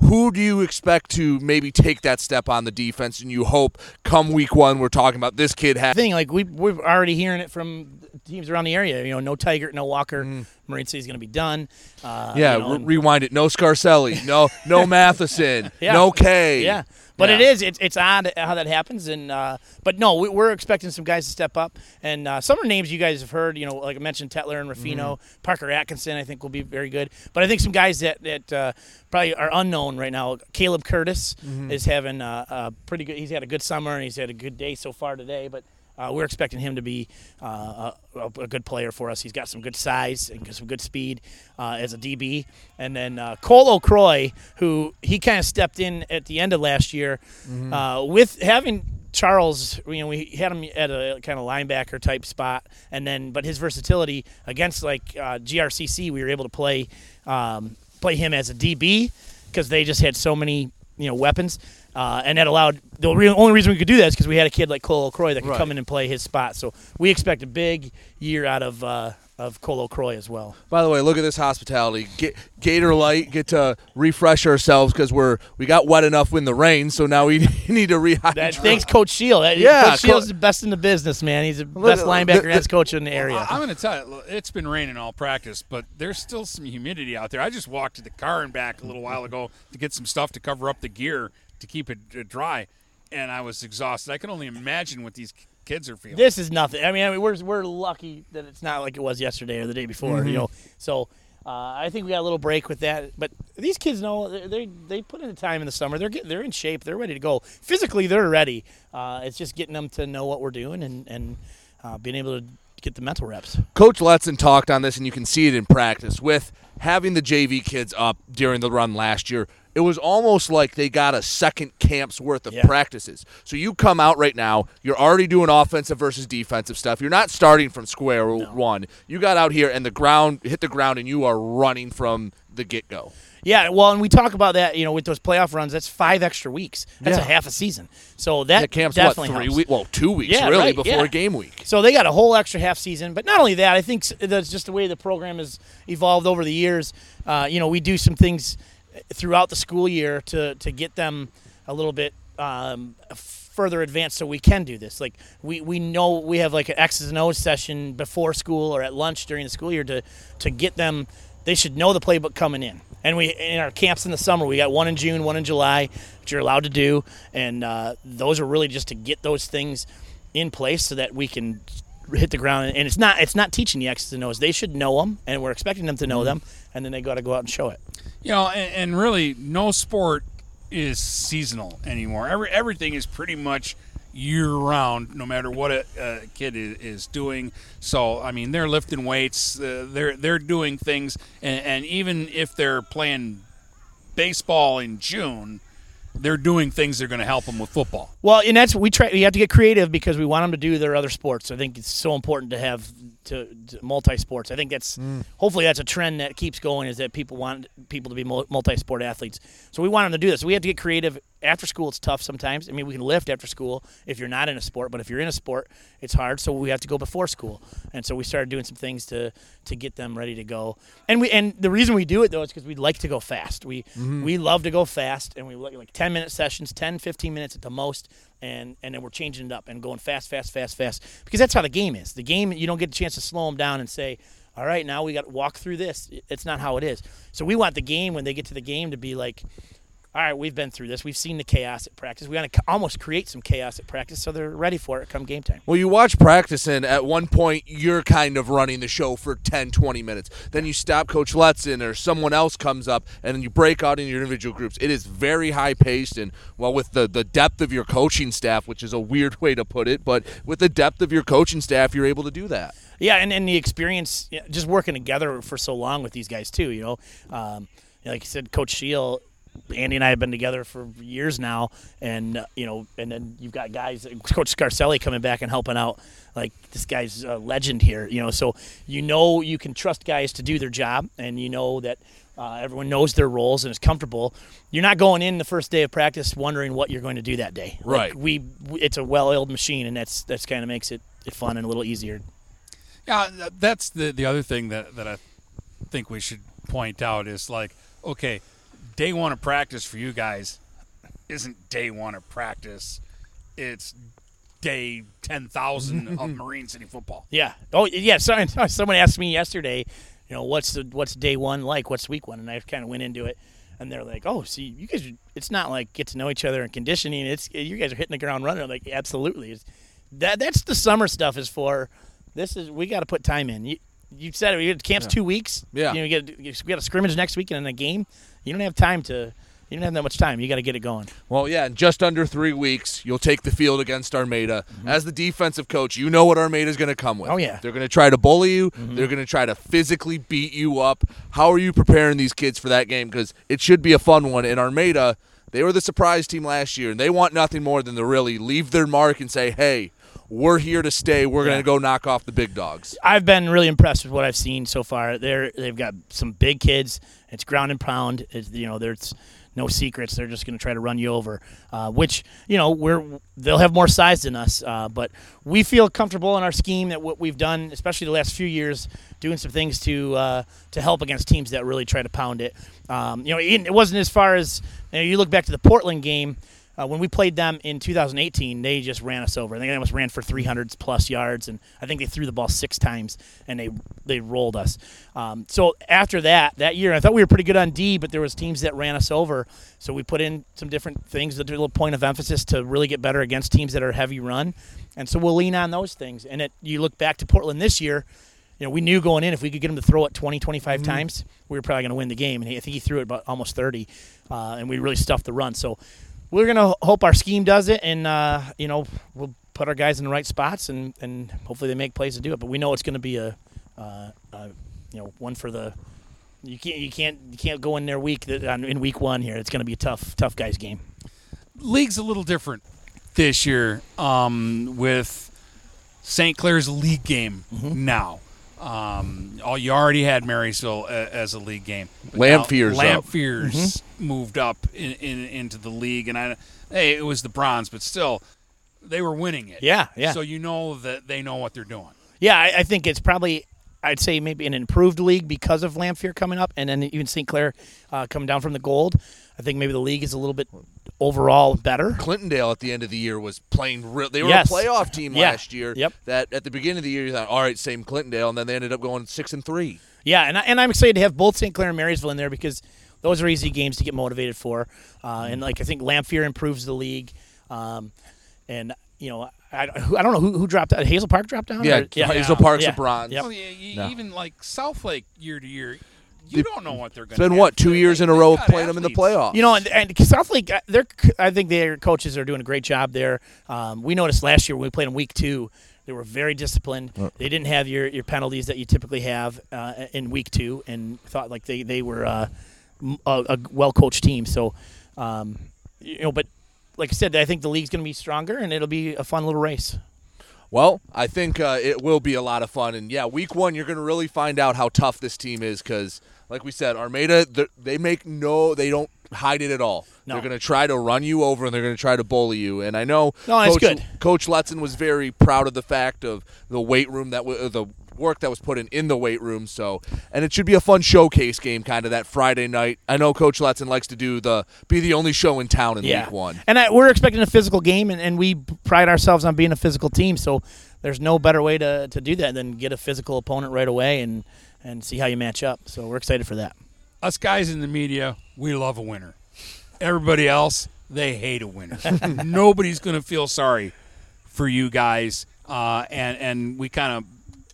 who do you expect to maybe take that step on the defense? And you hope come week one, we're talking about this kid has. thing. Like we we're already hearing it from teams around the area. You know, no Tiger, no Walker. Marine City's going to be done. Uh, Mm. yeah, you know, re- rewind it. No Scarcelli. No, no Matheson. Yeah. No K. Yeah, but Yeah. it is. It's, it's odd how that happens, and uh, but no, we, we're expecting some guys to step up, and uh, some of the names you guys have heard. You know, like I mentioned, Tetler and Rafino, Mm-hmm. Parker Atkinson. I think will be very good. But I think some guys that that uh, probably are unknown right now. Caleb Curtis Mhm. is having uh, a pretty good. He's had a good summer, and he's had a good day so far today. But uh, we're expecting him to be uh, a, a good player for us. He's got some good size and some good speed uh, as a DB. And then uh, Cole O'Croy, who he kind of stepped in at the end of last year Mhm. uh, with having Charles, you know, we had him at a kind of linebacker type spot, and then but his versatility against like uh, GRCC, we were able to play um, play him as a DB because they just had so many you know weapons, uh, and that allowed the re- only reason we could do that is because we had a kid like Cole Croy that could Right. come in and play his spot. So we expect a big year out of uh, of Cole Croy as well. By the way, look at this hospitality. Get, Gator Light, get to refresh ourselves because we're we got wet enough in the rain, so now we need to rehydrate. That, thanks, Coach Shield. That- Yeah, Coach Shield's Co- the best in the business, man. He's the Look best linebacker the- and coach in the area. I- I'm going to tell you, it's been raining all practice, but there's still some humidity out there. I just walked to the car and back a little while ago to get some stuff to cover up the gear to keep it dry, and I was exhausted. I can only imagine what these kids are feeling. This is nothing. I mean, I mean, we're we're lucky that it's not like it was yesterday or the day before. Mm-hmm. You know, so uh, I think we got a little break with that. But these kids know they they, they put in the time in the summer. They're get, they're in shape. They're ready to go. Physically, they're ready. Uh, it's just getting them to know what we're doing and and uh, being able to get the mental reps. Coach Letson talked on this, and you can see it in practice with having the JV kids up during the run last year. It was almost like they got a second camp's worth of Yeah. practices. So you come out right now, you're already doing offensive versus defensive stuff. You're not starting from square one. You got out here and the ground hit the ground, and you are running from the get go. Yeah, well, and we talk about that, you know, with those playoff runs. That's five extra weeks. That's Yeah. a half a season. So that The camp's what, definitely three helps. week- well, two weeks, Yeah, really, right, before yeah. game week. So they got a whole extra half season. But not only that, I think that's just the way the program has evolved over the years. Uh, you know, we do some things throughout the school year to to get them a little bit um, further advanced so we can do this. Like we, we know we have like an X's and O's session before school or at lunch during the school year to to get them. They should know the playbook coming in. And we in our camps in the summer, we got one in June, one in July, which you're allowed to do, and uh, those are really just to get those things in place so that we can hit the ground. And it's not it's not teaching the X's and O's. They should know them, and we're expecting them to know them, and then they got to go out and show it. You know, and, and really, no sport is seasonal anymore. Every everything is pretty much year round, no matter what a, a kid is, is doing. So, I mean, they're lifting weights, uh, they're they're doing things, and, and even if they're playing baseball in June, they're doing things that are going to help them with football. Well, and that's we try. We have to get creative because we want them to do their other sports. I think it's so important to have to, to multi sports. I think that's hopefully that's a trend that keeps going. Is that people want people to be multi sport athletes. So we want them to do this. We have to get creative. After school, it's tough sometimes. I mean, we can lift after school if you're not in a sport, but if you're in a sport, it's hard. So we have to go before school, and so we started doing some things to to get them ready to go. And we and the reason we do it though is because we like to go fast. We Mhm. we love to go fast, and we like like 10 minute sessions, 10, 15 minutes at the most, and and then we're changing it up and going fast, fast, fast, fast because that's how the game is. The game you don't get a chance to slow them down and say. All right, now we got to walk through this. It's not how it is. So we want the game when they get to the game to be like, all right, we've been through this. We've seen the chaos at practice. We want to almost create some chaos at practice so they're ready for it come game time. Well, you watch practice, and at one point, you're kind of running the show for 10, 20 minutes. Then you stop Coach Letson, or someone else comes up, and then you break out in your individual groups. It is very high paced, and well, with the, the depth of your coaching staff, which is a weird way to put it, but with the depth of your coaching staff, you're able to do that. Yeah, and, and the experience, just working together for so long with these guys too. You know, um, like I said, Coach Shield, Andy and I have been together for years now, and uh, you know, and then you've got guys, Coach Scarcelli coming back and helping out. Like this guy's a legend here, you know. So you know you can trust guys to do their job, and you know that. Uh, everyone knows their roles and is comfortable. You're not going in the first day of practice wondering what you're going to do that day. Like, Right. we, we- it's a well-oiled machine, and that's that's kind of makes it, it fun and a little easier. Yeah, that's the the other thing that that I think we should point out is like, okay, day one of practice for you guys isn't day one of practice. It's day ten thousand of Marine City football. Yeah. Oh, yeah. So, someone asked me yesterday, you know, what's the what's day one like? What's week one? And I kind of went into it, and they're like, oh, see, you guys, it's not like get to know each other and conditioning. It's you guys are hitting the ground running. I'm like, absolutely. It's, that that's the summer stuff is for. This is we got to put time in. You, you said it. We had camp's Yeah. two weeks. Yeah. You know, you get we got a scrimmage next week and then a game. You don't have time to. You don't have that much time. You got to get it going. Well, yeah, in just under three weeks, you'll take the field against Armada. As the defensive coach, you know what Armada is going to come with. Mm-hmm. Oh, yeah. They're going to try to bully you. Mhm. They're going to try to physically beat you up. How are you preparing these kids for that game? Because it should be a fun one. In Armada, they were the surprise team last year, and they want nothing more than to really leave their mark and say, "Hey, we're here to stay. We're Yeah. going to go knock off the big dogs." I've been really impressed with what I've seen so far. They're they've got some big kids. It's ground and pound. It's, you know, there's no secrets. They're just going to try to run you over. Uh, which you know, we're they'll have more size than us, uh, but we feel comfortable in our scheme that what we've done, especially the last few years, doing some things to uh, to help against teams that really try to pound it. Um, you know, it, it wasn't as far as you, know, you look back to the Portland game. Uh, when we played them in 2018, they just ran us over. I think they almost ran for 300 plus yards, and I think they threw the ball six times, and they they rolled us. Um, so after that, that year, I thought we were pretty good on D, but there was teams that ran us over. So we put in some different things, a little point of emphasis to really get better against teams that are heavy run, and so we'll lean on those things. And it, you look back to Portland this year. You know, we knew going in if we could get him to throw it 20, 25 times, we were probably going to win the game. And he, I think he threw it about almost 30, uh, and we really stuffed the run. So we're gonna hope our scheme does it, and uh, you know we'll put our guys in the right spots, and, and hopefully they make plays to do it. But we know it's gonna be a, uh, uh, you know, one for the. You can't you can't you can't go in there week th- on- in week one here. It's gonna be a tough tough guys game. league's a little different this year um, with St. Clair's league game Mm-hmm. now. Um, oh, you already had Marysville as a league game. But Lamphere's now up. Lamphere's moved up in, in, into the league, and I, hey, it was the bronze, but still, they were winning it. Yeah, yeah. So you know that they know what they're doing. Yeah, I, I think it's probably I'd say maybe an improved league because of Lamphere coming up, and then even St. Clair uh, coming down from the gold. I think maybe the league is a little bit overall better. Clintondale at the end of the year was playing real. They were Yes. a playoff team Yeah. last year. Yep. That at the beginning of the year you thought, all right, same Clintondale, and then they ended up going six and three. Yeah, and I, and I'm excited to have both St. Clair and Marysville in there because those are easy games to get motivated for, uh, and like I think Lamphere improves the league, um, and you know I, I don't know who, who dropped out. Hazel Park dropped down. Yeah, Or- Hazel Park's a bronze. Yep. Oh, yeah, you, No. even like Southlake year to year, you They- don't know what they're going It's been what two years in a row of playing them in the playoffs. You know, and, and Southlake, uh, they're, I think their coaches are doing a great job there. Um, we noticed last year when we played in week two, they were very disciplined. Uh. They didn't have your, your penalties that you typically have uh, in week two, and thought like they they were uh, m- a, a well coached team. So, um, you know, but like I said, I think the league's going to be stronger, and it'll be a fun little race. Well, I think uh, it will be a lot of fun, and yeah, week one you're going to really find out how tough this team is because, like we said, Armada they're- make no, they don't hide it at all. No. They're going to try to run you over and they're going to try to bully you. And I know No, Coach. Coach Letson was very proud of the fact of the weight room that w- the work that was put in in the weight room. So, and it should be a fun showcase game, kind of that Friday night. I know Coach Letson likes to do the be the only show in town in yeah. week one. And I, we're expecting a physical game, and, and we pride ourselves on being a physical team. So there's no better way to, to do that than get a physical opponent right away and, and see how you match up. So we're excited for that. Us guys in the media, we love a winner. Everybody else, they hate a winner. Nobody's going to feel sorry for you guys. Uh, and, and we kind of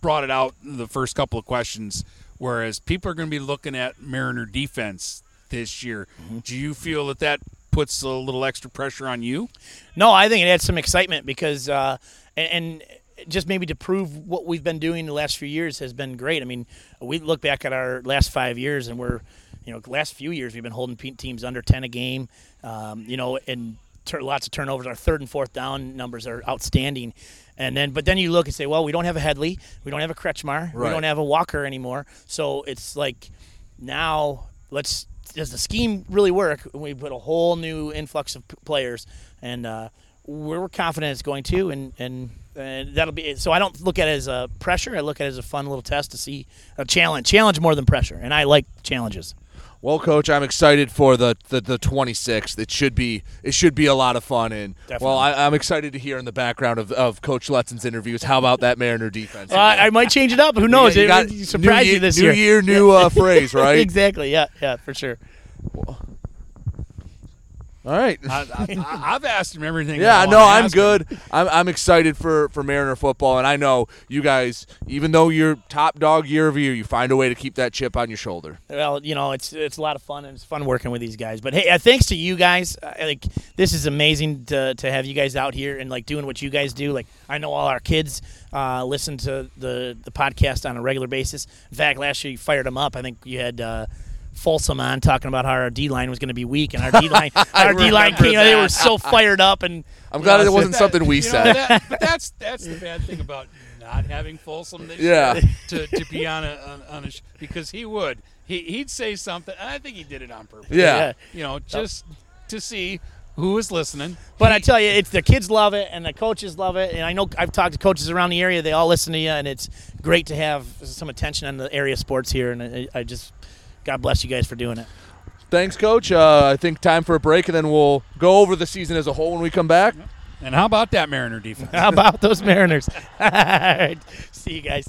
brought it out in the first couple of questions, whereas people are going to be looking at Mariner defense this year. Do you feel that that puts a little extra pressure on you? No, I think it adds some excitement because, uh, and, and just maybe to prove what we've been doing the last few years has been great. I mean, we look back at our last five years, and we're, you know, last few years we've been holding teams under ten a game. Um, you know, and tur- lots of turnovers. Our third and fourth down numbers are outstanding. And then, but then you look and say, well, we don't have a Headley, we don't have a Kretschmar, we don't have a Walker anymore. So it's like now let's does the scheme really work? We put a whole new influx of p- players, and uh, we're confident it's going to, and and. And that'll be it. so. I don't look at it as a pressure. I look at it as a fun little test to see a challenge. Challenge more than pressure, and I like challenges. Well, coach, I'm excited for the, the, the 26th. It should be it should be a lot of fun. And well, I, I'm excited to hear in the background of, of Coach Letson's interviews. How about that Mariner defense? I, I might change it up. Who knows? You it got- might new surprise year- you this new year. New year, new, uh, phrase, right? exactly. Yeah. Yeah. For sure. All right. I, I, I've asked him everything. Yeah, I no, I'm good. I'm, I'm excited for, for Mariner football, and I know you guys, even though you're top dog year over year, you find a way to keep that chip on your shoulder. Well, you know, it's it's a lot of fun and it's fun working with these guys. But hey, uh, thanks to you guys. Uh, like this is amazing to, to have you guys out here and like doing what you guys do. Like I know all our kids uh, listen to the the podcast on a regular basis. In fact, last year you fired them up. I think you had. Folsom on talking about how our D line was going to be weak and our D line, our D line remember came. They were so fired up, and I'm glad know, it wasn't something we You know, said. that- but that's that's the bad thing about not having Folsom this Yeah. year to, to be on a on, on a sh- because he would he he'd say something and I think he did it on purpose. Yeah. Yeah. you know, just to see who is listening. But I tell you, it's the kids love it and the coaches love it. And I know I've talked to coaches around the area; they all listen to you, and it's great to have some attention on the area sports here. And I, I just, God bless you guys for doing it. Thanks, Coach. Uh, I think time for a break, and then we'll go over the season as a whole when we come back. And how about that Mariner defense? How about those Mariners? all right, see you guys.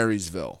Marysville.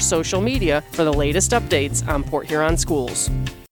social media for the latest updates on Port Huron Schools.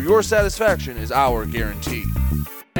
where your satisfaction is our guarantee.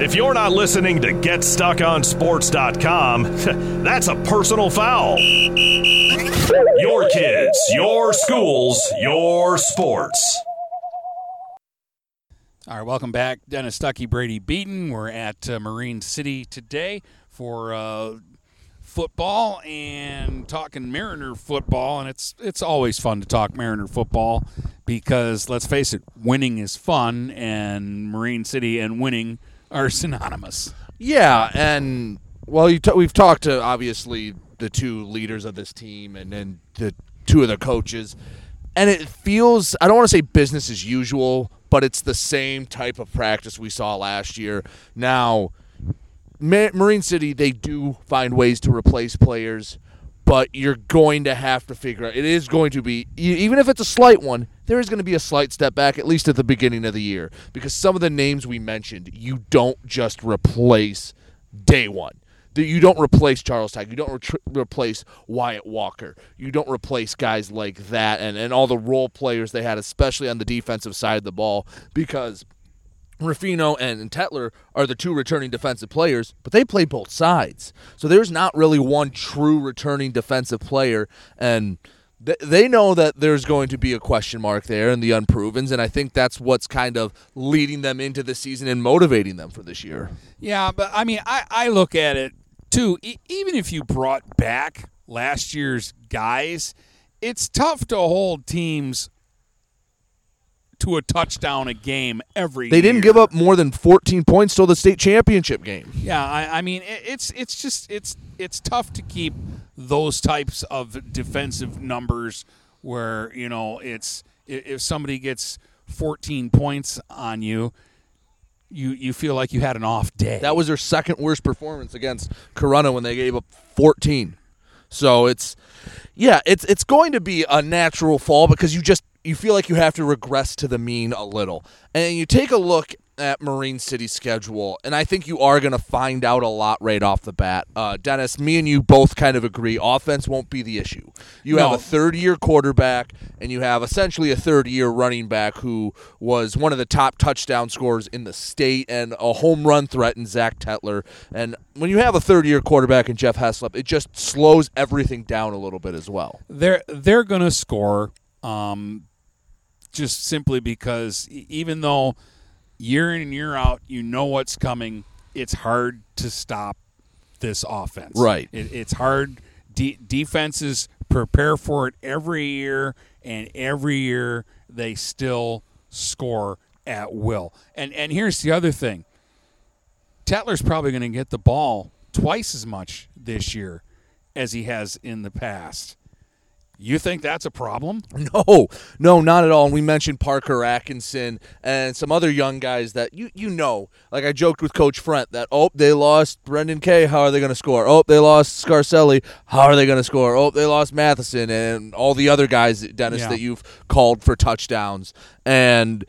If you're not listening to GetStuckOnSports.com, that's a personal foul. Your kids, your schools, your sports. All right, welcome back. Dennis Stuckey, Brady Beaton. We're at uh, Marine City today for uh, football and talking Mariner football, and it's it's always fun to talk Mariner football because let's face it, winning is fun, and Marine City and winning are synonymous. Yeah, and well, t- we've talked to obviously the two leaders of this team and then the two of the coaches, and it feels I don't want to say business as usual, but it's the same type of practice we saw last year. Now Ma- Marine City, they do find ways to replace players, but you're going to have to figure out. It is going to be, even if it's a slight one, there is going to be a slight step back, at least at the beginning of the year, because some of the names we mentioned, you don't just replace day one. You don't replace Charles Tag. You don't re- replace Wyatt Walker. You don't replace guys like that and, and all the role players they had, especially on the defensive side of the ball, because – Ruffino and, Tetler are the two returning defensive players, but they play both sides. So there's not really one true returning defensive player, and th- they know that there's going to be a question mark there in the unprovens, and I think that's what's kind of leading them into the season and motivating them for this year. Yeah, but I mean, I, I look at it too. E- even if you brought back last year's guys, it's tough to hold teams to a touchdown a game every. They didn't year. give up more than 14 points till the state championship game. Yeah, I, I mean it, it's it's just it's it's tough to keep those types of defensive numbers where you know it's if somebody gets 14 points on you, you you feel like you had an off day. That was their second worst performance against Corunna when they gave up 14. So it's yeah, it's it's going to be a natural fall because you just you feel like you have to regress to the mean a little. And you take a look at Marine City's schedule, and I think you are going to find out a lot right off the bat. Uh, Dennis, me and you both kind of agree offense won't be the issue. You have a third year quarterback, and you have essentially a third year running back who was one of the top touchdown scorers in the state and a home run threat in Zach Tetler. And when you have a third year quarterback in Jeff Heslop, it just slows everything down a little bit as well. they're they're going to score um, just simply because even though year in and year out you know what's coming, it's hard to stop this offense. Right. It, it's hard. De- defenses prepare for it every year, and every year they still score at will. And and here's the other thing. Tetler's probably going to get the ball twice as much this year as he has in the past. You think that's a problem? No, no, not at all. And we mentioned Parker Atkinson and some other young guys that you you know. Like I joked with Coach Friend that oh they lost Brendan Kay, how are they going to score? Oh they lost Scarcelli, how are they going to score? Oh they lost Matheson and all the other guys, Dennis, Yeah. that you've called for touchdowns, and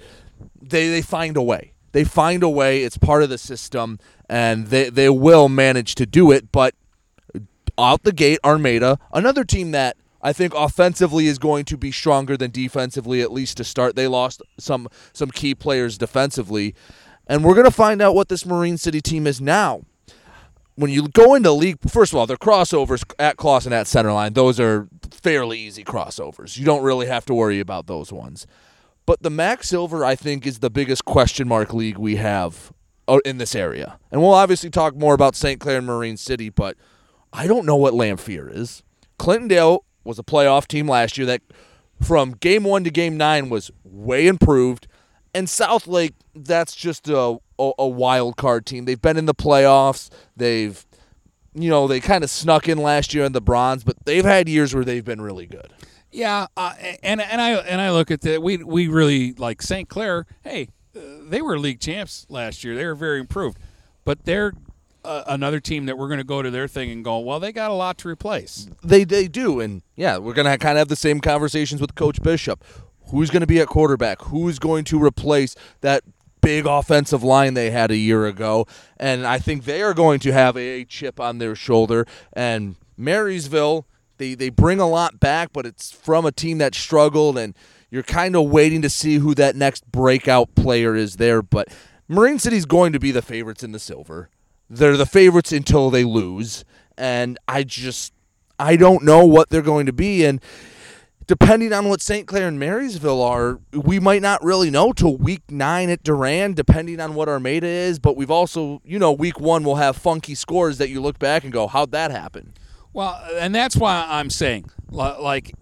they they find a way. They find a way. It's part of the system, and they they will manage to do it. But out the gate, Armada, another team that I think offensively is going to be stronger than defensively, at least to start. They lost some some key players defensively, and we're going to find out what this Marine City team is now. When you go into league, first of all, their crossovers at Clawson at center line, those are fairly easy crossovers. You don't really have to worry about those ones. But the MAC Silver, I think, is the biggest question mark league we have uh, in this area. And we'll obviously talk more about St. Clair and Marine City, but I don't know what Lamphere is. Clintondale was a playoff team last year that from game one to game nine was way improved. And South Lake, that's just a, a, a wild card team. They've been in the playoffs. They've, you know, they kind of snuck in last year in the bronze, but they've had years where they've been really good. Yeah, uh, and and I and I look at that. We we really like St. Clair. Hey, uh, they were league champs last year. They were very improved, but they're another team that we're going to go to their thing and go, well, they got a lot to replace. They they do, and yeah, we're gonna kind of have the same conversations with Coach Bishop. Who's going to be at quarterback? Who's going to replace that big offensive line they had a year ago? And I think they are going to have a chip on their shoulder. And Marysville, they they bring a lot back, but it's from a team that struggled, and you're kind of waiting to see who that next breakout player is there. But Marine City's going to be the favorites in the silver. They're the favorites until they lose, and I just I don't know what they're going to be, and depending on what St. Clair and Marysville are, we might not really know till week nine at Durand, depending on what Armada is. But we've also, you know, week one will have funky scores that you look back and go, how'd that happen? Well, and that's why I'm saying, like,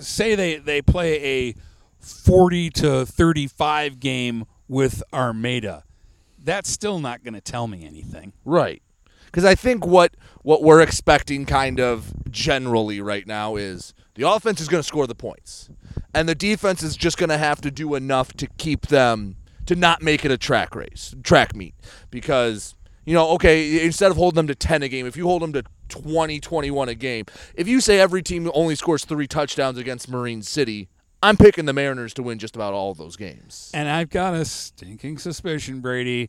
say they, they play a 40 to 35 game with Armada. That's still not going to tell me anything. Right. Because I think what what we're expecting kind of generally right now is the offense is going to score the points, and the defense is just going to have to do enough to keep them to not make it a track race, track meet. Because you know, okay, instead of holding them to 10 a game, if you hold them to 20, 21 a game, if you say every team only scores three touchdowns against Marine City, I'm picking the Mariners to win just about all those games. And I've got a stinking suspicion, Brady,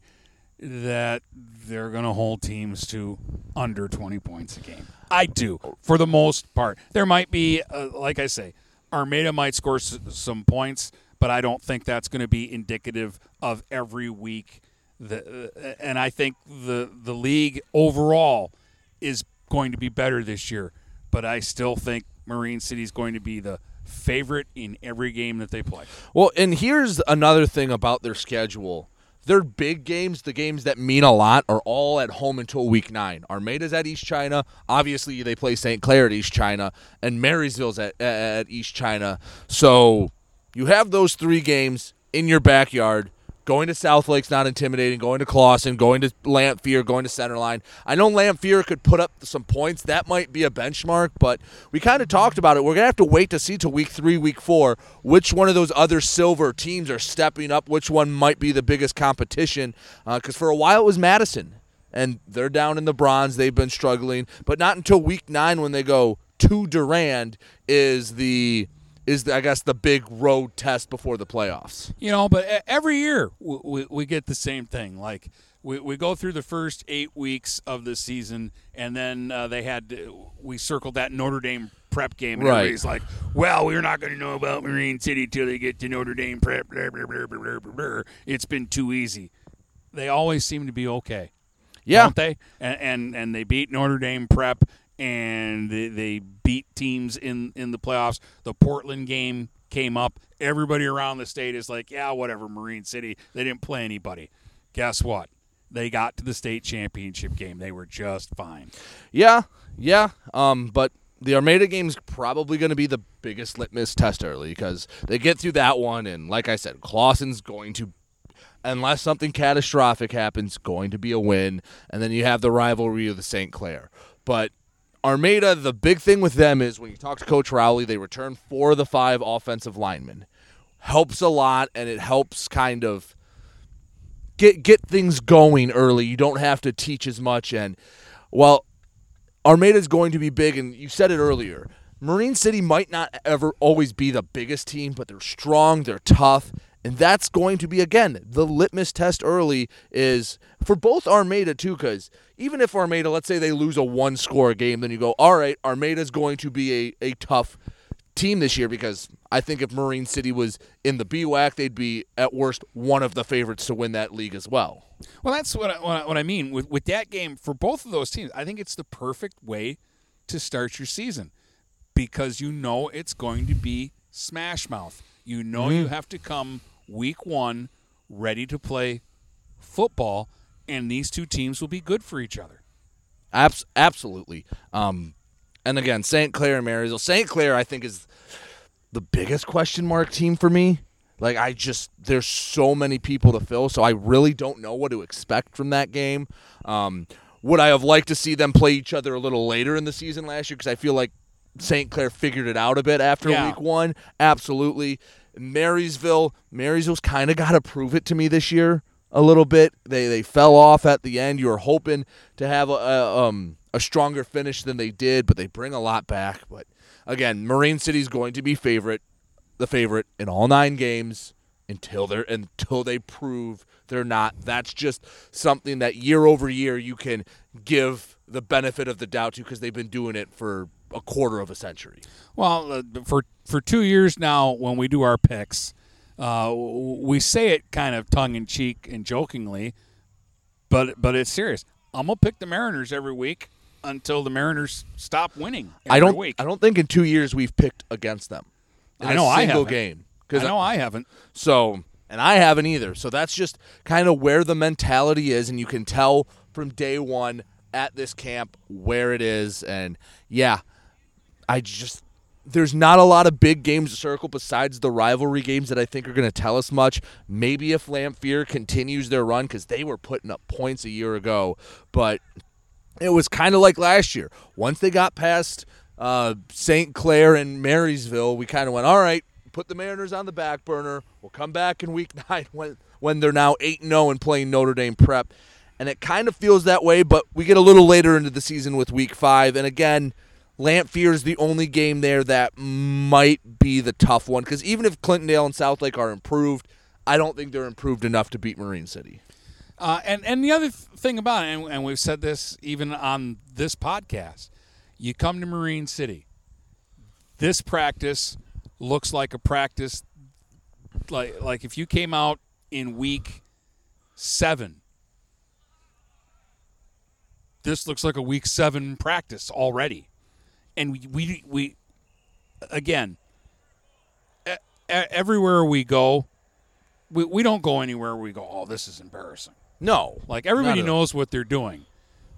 that they're going to hold teams to under 20 points a game. I do, for the most part. There might be, uh, like I say, Armada might score s- some points, but I don't think that's going to be indicative of every week. The, uh, and I think the the league overall is going to be better this year, but I still think Marine City is going to be the favorite in every game that they play. Well, and here's another thing about their schedule. Their big games, the games that mean a lot, are all at home until week nine. Armada's at East China. Obviously, they play St. Clair at East China, and Marysville's at, at East China. So you have those three games in your backyard. Going to South Lake's not intimidating. Going to Clawson, going to Lamphere, going to Centerline. I know Lamphere could put up some points. That might be a benchmark, but we kind of talked about it. We're gonna have to wait to see to week three, week four, which one of those other silver teams are stepping up. Which one might be the biggest competition? Uh, because for a while it was Madison, and they're down in the bronze. They've been struggling, but not until week nine when they go to Durand is the is the, I guess the big road test before the playoffs. You know, but every year we, we, we get the same thing. Like we, we go through the first eight weeks of the season, and then uh, they had we circled that Notre Dame prep game, and Right. everybody's like, "Well, we're not going to know about Marine City till they get to Notre Dame prep." Blah, blah, blah. It's been too easy. They always seem to be okay. Yeah. don't they? And and, and they beat Notre Dame prep, and they, they beat teams in in the playoffs. The Portland game came up. Everybody around the state is like, yeah, whatever. Marine City, they didn't play anybody. Guess what? They got to the state championship game. They were just fine. Yeah, yeah. Um, but the Armada game's probably going to be the biggest litmus test early because they get through that one, and like I said, Clawson's going to, unless something catastrophic happens, going to be a win, and then you have the rivalry of the St. Clair. But Armada, the big thing with them is when you talk to Coach Rowley, they return four of the five offensive linemen. Helps a lot, and it helps kind of get get things going early. You don't have to teach as much, and well, Armada's going to be big, and you said it earlier. Marine City might not ever always be the biggest team, but they're strong, they're tough, and that's going to be again the litmus test early is for both Armada too, because even if Armada, let's say they lose a one score game, then you go, all right, Armada's going to be a, a tough team this year because I think if Marine City was in the BWAC, they'd be at worst one of the favorites to win that league as well. Well, that's what I, what I, mean with with that game for both of those teams. I think it's the perfect way to start your season because you know it's going to be smash mouth. You know you Mhm. have to come week one ready to play football, and these two teams will be good for each other. Abs- absolutely. Um, and again, St. Clair and Marysville. St. Clair, I think, is the biggest question mark team for me. Like, I just, there's so many people to fill, so I really don't know what to expect from that game. Um, would I have liked to see them play each other a little later in the season last year? Because I feel like St. Clair figured it out a bit after Yeah. week one. Absolutely. Marysville, Marysville's kind of got to prove it to me this year. A little bit. They they fell off at the end. You were hoping to have a, a um a stronger finish than they did, but they bring a lot back. But again, Marine City's going to be favorite, the favorite in all nine games until they're until they prove they're not. That's just something that year over year you can give the benefit of the doubt to because they've been doing it for a quarter of a century. Well, uh, for for two years now, when we do our picks, uh, we say it kind of tongue in cheek and jokingly, but but it's serious. I'm gonna pick the Mariners every week until the Mariners stop winning. I don't. Week. I don't think in two years we've picked against them. In I know a I single haven't. game. I know I haven't. So, and I haven't either. So that's just kind of where the mentality is, and you can tell from day one at this camp where it is. And yeah, I just there's not a lot of big games to circle besides the rivalry games that I think are going to tell us much. Maybe if Lamphere continues their run because they were putting up points a year ago, but it was kind of like last year. Once they got past uh, St. Clair and Marysville, we kind of went, all right, put the Mariners on the back burner. We'll come back in week nine when, when they're now 8 0 and playing Notre Dame prep. And it kind of feels that way, but we get a little later into the season with week five. And again, Lamphere is the only game there that might be the tough one because even if Clintondale and Southlake are improved, I don't think they're improved enough to beat Marine City. Uh, and and the other thing about it, and, and we've said this even on this podcast, you come to Marine City. This practice looks like a practice, like like if you came out in week seven. This looks like a week seven practice already, and we we, we again e- everywhere we go, we, we don't go anywhere we go, oh, this is embarrassing. No. Like everybody Not at all. knows what they're doing.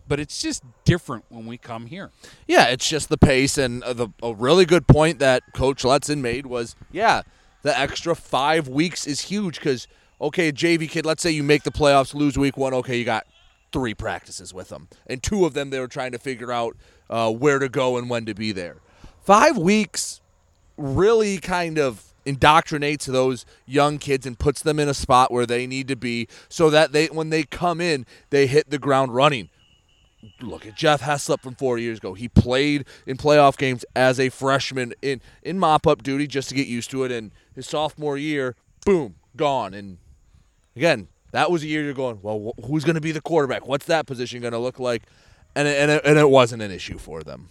But it's just different when we come here. Yeah, it's just the pace, and uh, the a really good point that Coach Letson made was, yeah, the extra five weeks is huge because okay, JV kid, let's say you make the playoffs, lose week one, okay, you got three practices with them, and two of them they were trying to figure out uh, where to go and when to be there. Five weeks really kind of indoctrinates those young kids and puts them in a spot where they need to be so that they when they come in they hit the ground running look at Jeff Heslop from four years ago. He played in playoff games as a freshman in in mop up duty just to get used to it. And his sophomore year, boom, gone. And again, that was a year you're going, well, wh- who's going to be the quarterback? What's that position going to look like? And it, and it, and it wasn't an issue for them.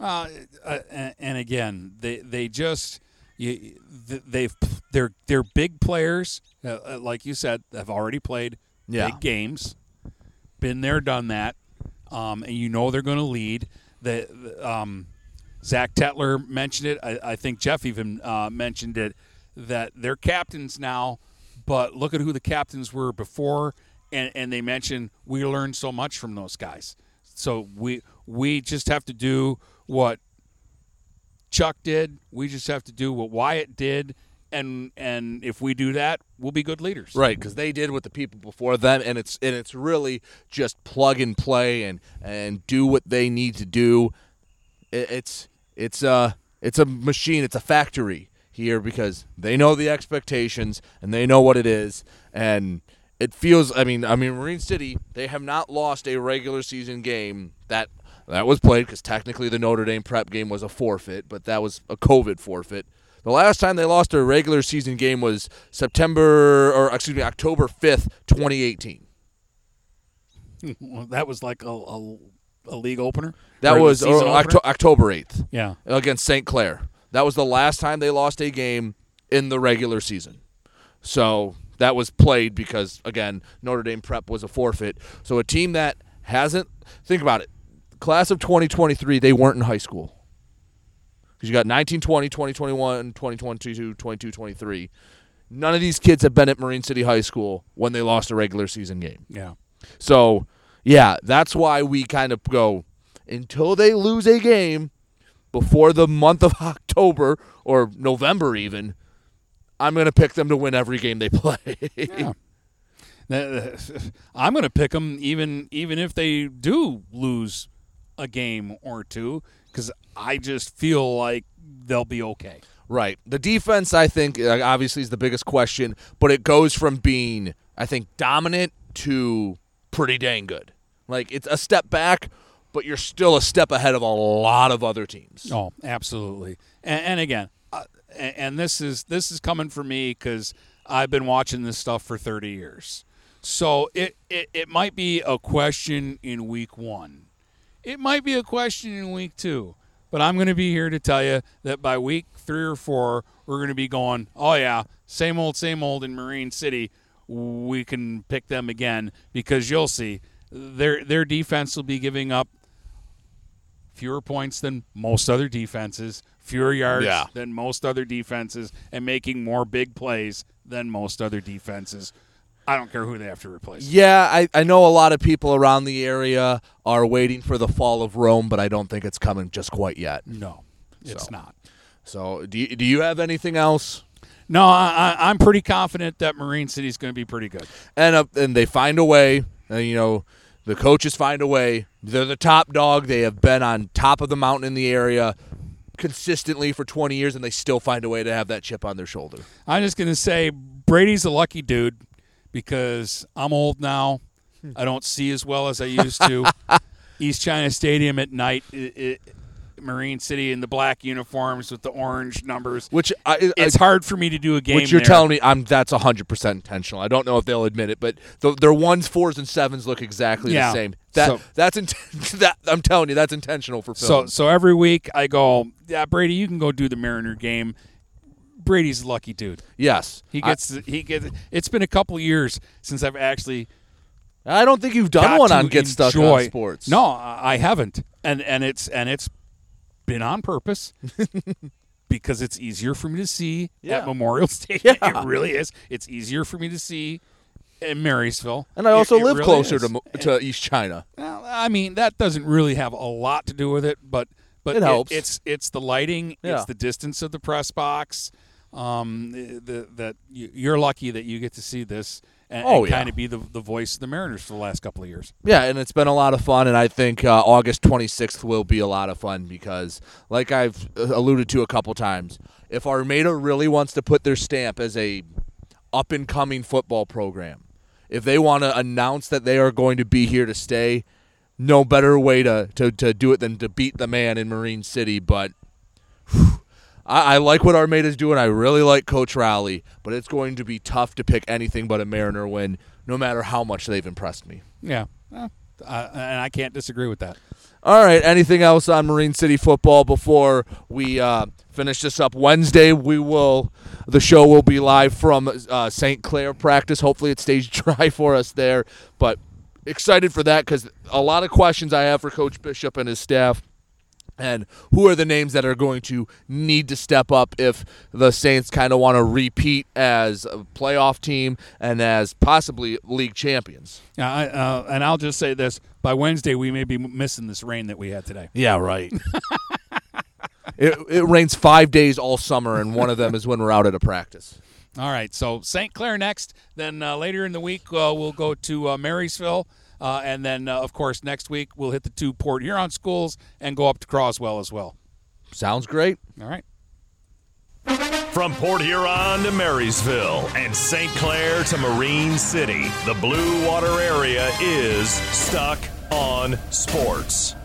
Uh, uh, and, and again, they they just you, they've they're they're big players, uh, uh, like you said, have already played Yeah. big games, been there, done that, um, and you know they're going to lead. The the, um, Zach Tetler mentioned it. I, I think Jeff even uh, mentioned it that they're captains now, but look at who the captains were before, and, and they mentioned we learned so much from those guys. So we we just have to do what Chuck did. We just have to do what Wyatt did, and and if we do that, we'll be good leaders. Right, because they did with the people before them, and it's and it's really just plug and play and and do what they need to do. It, it's it's a it's a machine. It's a factory here because they know the expectations and they know what it is, and it feels. I mean, I mean, Marine City they have not lost a regular season game that that was played because technically the Notre Dame prep game was a forfeit, but that was a COVID forfeit. The last time they lost a regular season game was September, or excuse me, October 5th, 2018. Well, that was like a, a, a league opener. That was season or opener? October 8th. Yeah. Against St. Clair. That was the last time they lost a game in the regular season. So that was played because, again, Notre Dame prep was a forfeit. So a team that hasn't, think about it, class of 2023, they weren't in high school. Because you got 19, 20, 20, 21, 20, 22, 22, 23. None of these kids have been at Marine City High School when they lost a regular season game. Yeah. So, yeah, that's why we kind of go until they lose a game before the month of October or November even. I'm going to pick them to win every game they play. Yeah. I'm going to pick them even even if they do lose a game or two because I just feel like they'll be okay. Right. The defense, I think, uh, obviously is the biggest question, but it goes from being I think dominant to pretty dang good. Like it's a step back, but you're still a step ahead of a lot of other teams. Oh, absolutely. And, and again, uh, and, this is this is coming for me because I've been watching this stuff for 30 years. So it, it it might be a question in week one. It might be a question in week two. But I'm going to be here to tell you that by week three or four, we're going to be going, oh, yeah, same old, same old in Marine City. We can pick them again because you'll see their their defense will be giving up fewer points than most other defenses, fewer yards Yeah. than most other defenses, and making more big plays than most other defenses. I don't care who they have to replace. Yeah, I, I know a lot of people around the area are waiting for the fall of Rome, but I don't think it's coming just quite yet. No, it's So- not. So, do you, do you have anything else? No, I, I, I'm pretty confident that Marine City is going to be pretty good. And uh, and they find a way. And, you know, the coaches find a way. They're the top dog. They have been on top of the mountain in the area consistently for 20 years, and they still find a way to have that chip on their shoulder. I'm just going to say Brady's a lucky dude because I'm old now. Hmm. I don't see as well as I used to. East China Stadium at night, it, it, Marine City in the black uniforms with the orange numbers. Which I, it's hard for me to do a game. Which you're there. telling me, I'm that's 100 percent intentional. I don't know if they'll admit it, but the, their ones, fours, and sevens look exactly Yeah. the same. That So- that's int- that I'm telling you, that's intentional for film. so so every week I go, yeah, Brady, you can go do the Mariner game. Brady's a lucky dude. Yes, he I- gets he gets. It's been a couple years since I've actually. I don't think you've done one on Get Stuck on Sports. No, I I haven't, and and it's and it's been on purpose because it's easier for me to see Yeah. at Memorial Stadium. Yeah. It really is. It's easier for me to see in Marysville, and I also it live really closer is. to Mo- to East China. Well, I mean, that doesn't really have a lot to do with it, but but It helps. it's it's the lighting, Yeah. it's the distance of the press box. Um, that you, you're lucky that you get to see this and, Oh, and yeah. kind of be the the voice of the Mariners for the last couple of years. Yeah, and it's been a lot of fun, and I think uh, August 26th will be a lot of fun because, like I've uh, alluded to a couple times, if Armada really wants to put their stamp as a up and coming football program, if they want to announce that they are going to be here to stay, no better way to, to, to do it than to beat the man in Marine City. But whew, I, I like what Armada's doing. I really like Coach Rowley, but it's going to be tough to pick anything but a Mariner win, no matter how much they've impressed me. Yeah, uh, and I can't disagree with that. All right. Anything else on Marine City football before we uh, finish this up? Wednesday, we will. The show will be live from uh, St. Clair practice. Hopefully, it stays dry for us there. But excited for that because a lot of questions I have for Coach Bishop and his staff. And who are the names that are going to need to step up if the Saints kind of want to repeat as a playoff team and as possibly league champions? Yeah, I, uh, and I'll just say this: by Wednesday, we may be missing this rain that we had today. Yeah, right. it, it rains five days all summer, and one of them is when we're out at a practice. All right, so St. Clair next. Then uh, later in the week, uh, we'll go to uh, Marysville. Uh, and then, uh, of course, next week, we'll hit the two Port Huron schools and go up to Croswell as well. Sounds great. All right. From Port Huron to Marysville and St. Clair to Marine City, the Blue Water area is Stuck on Sports.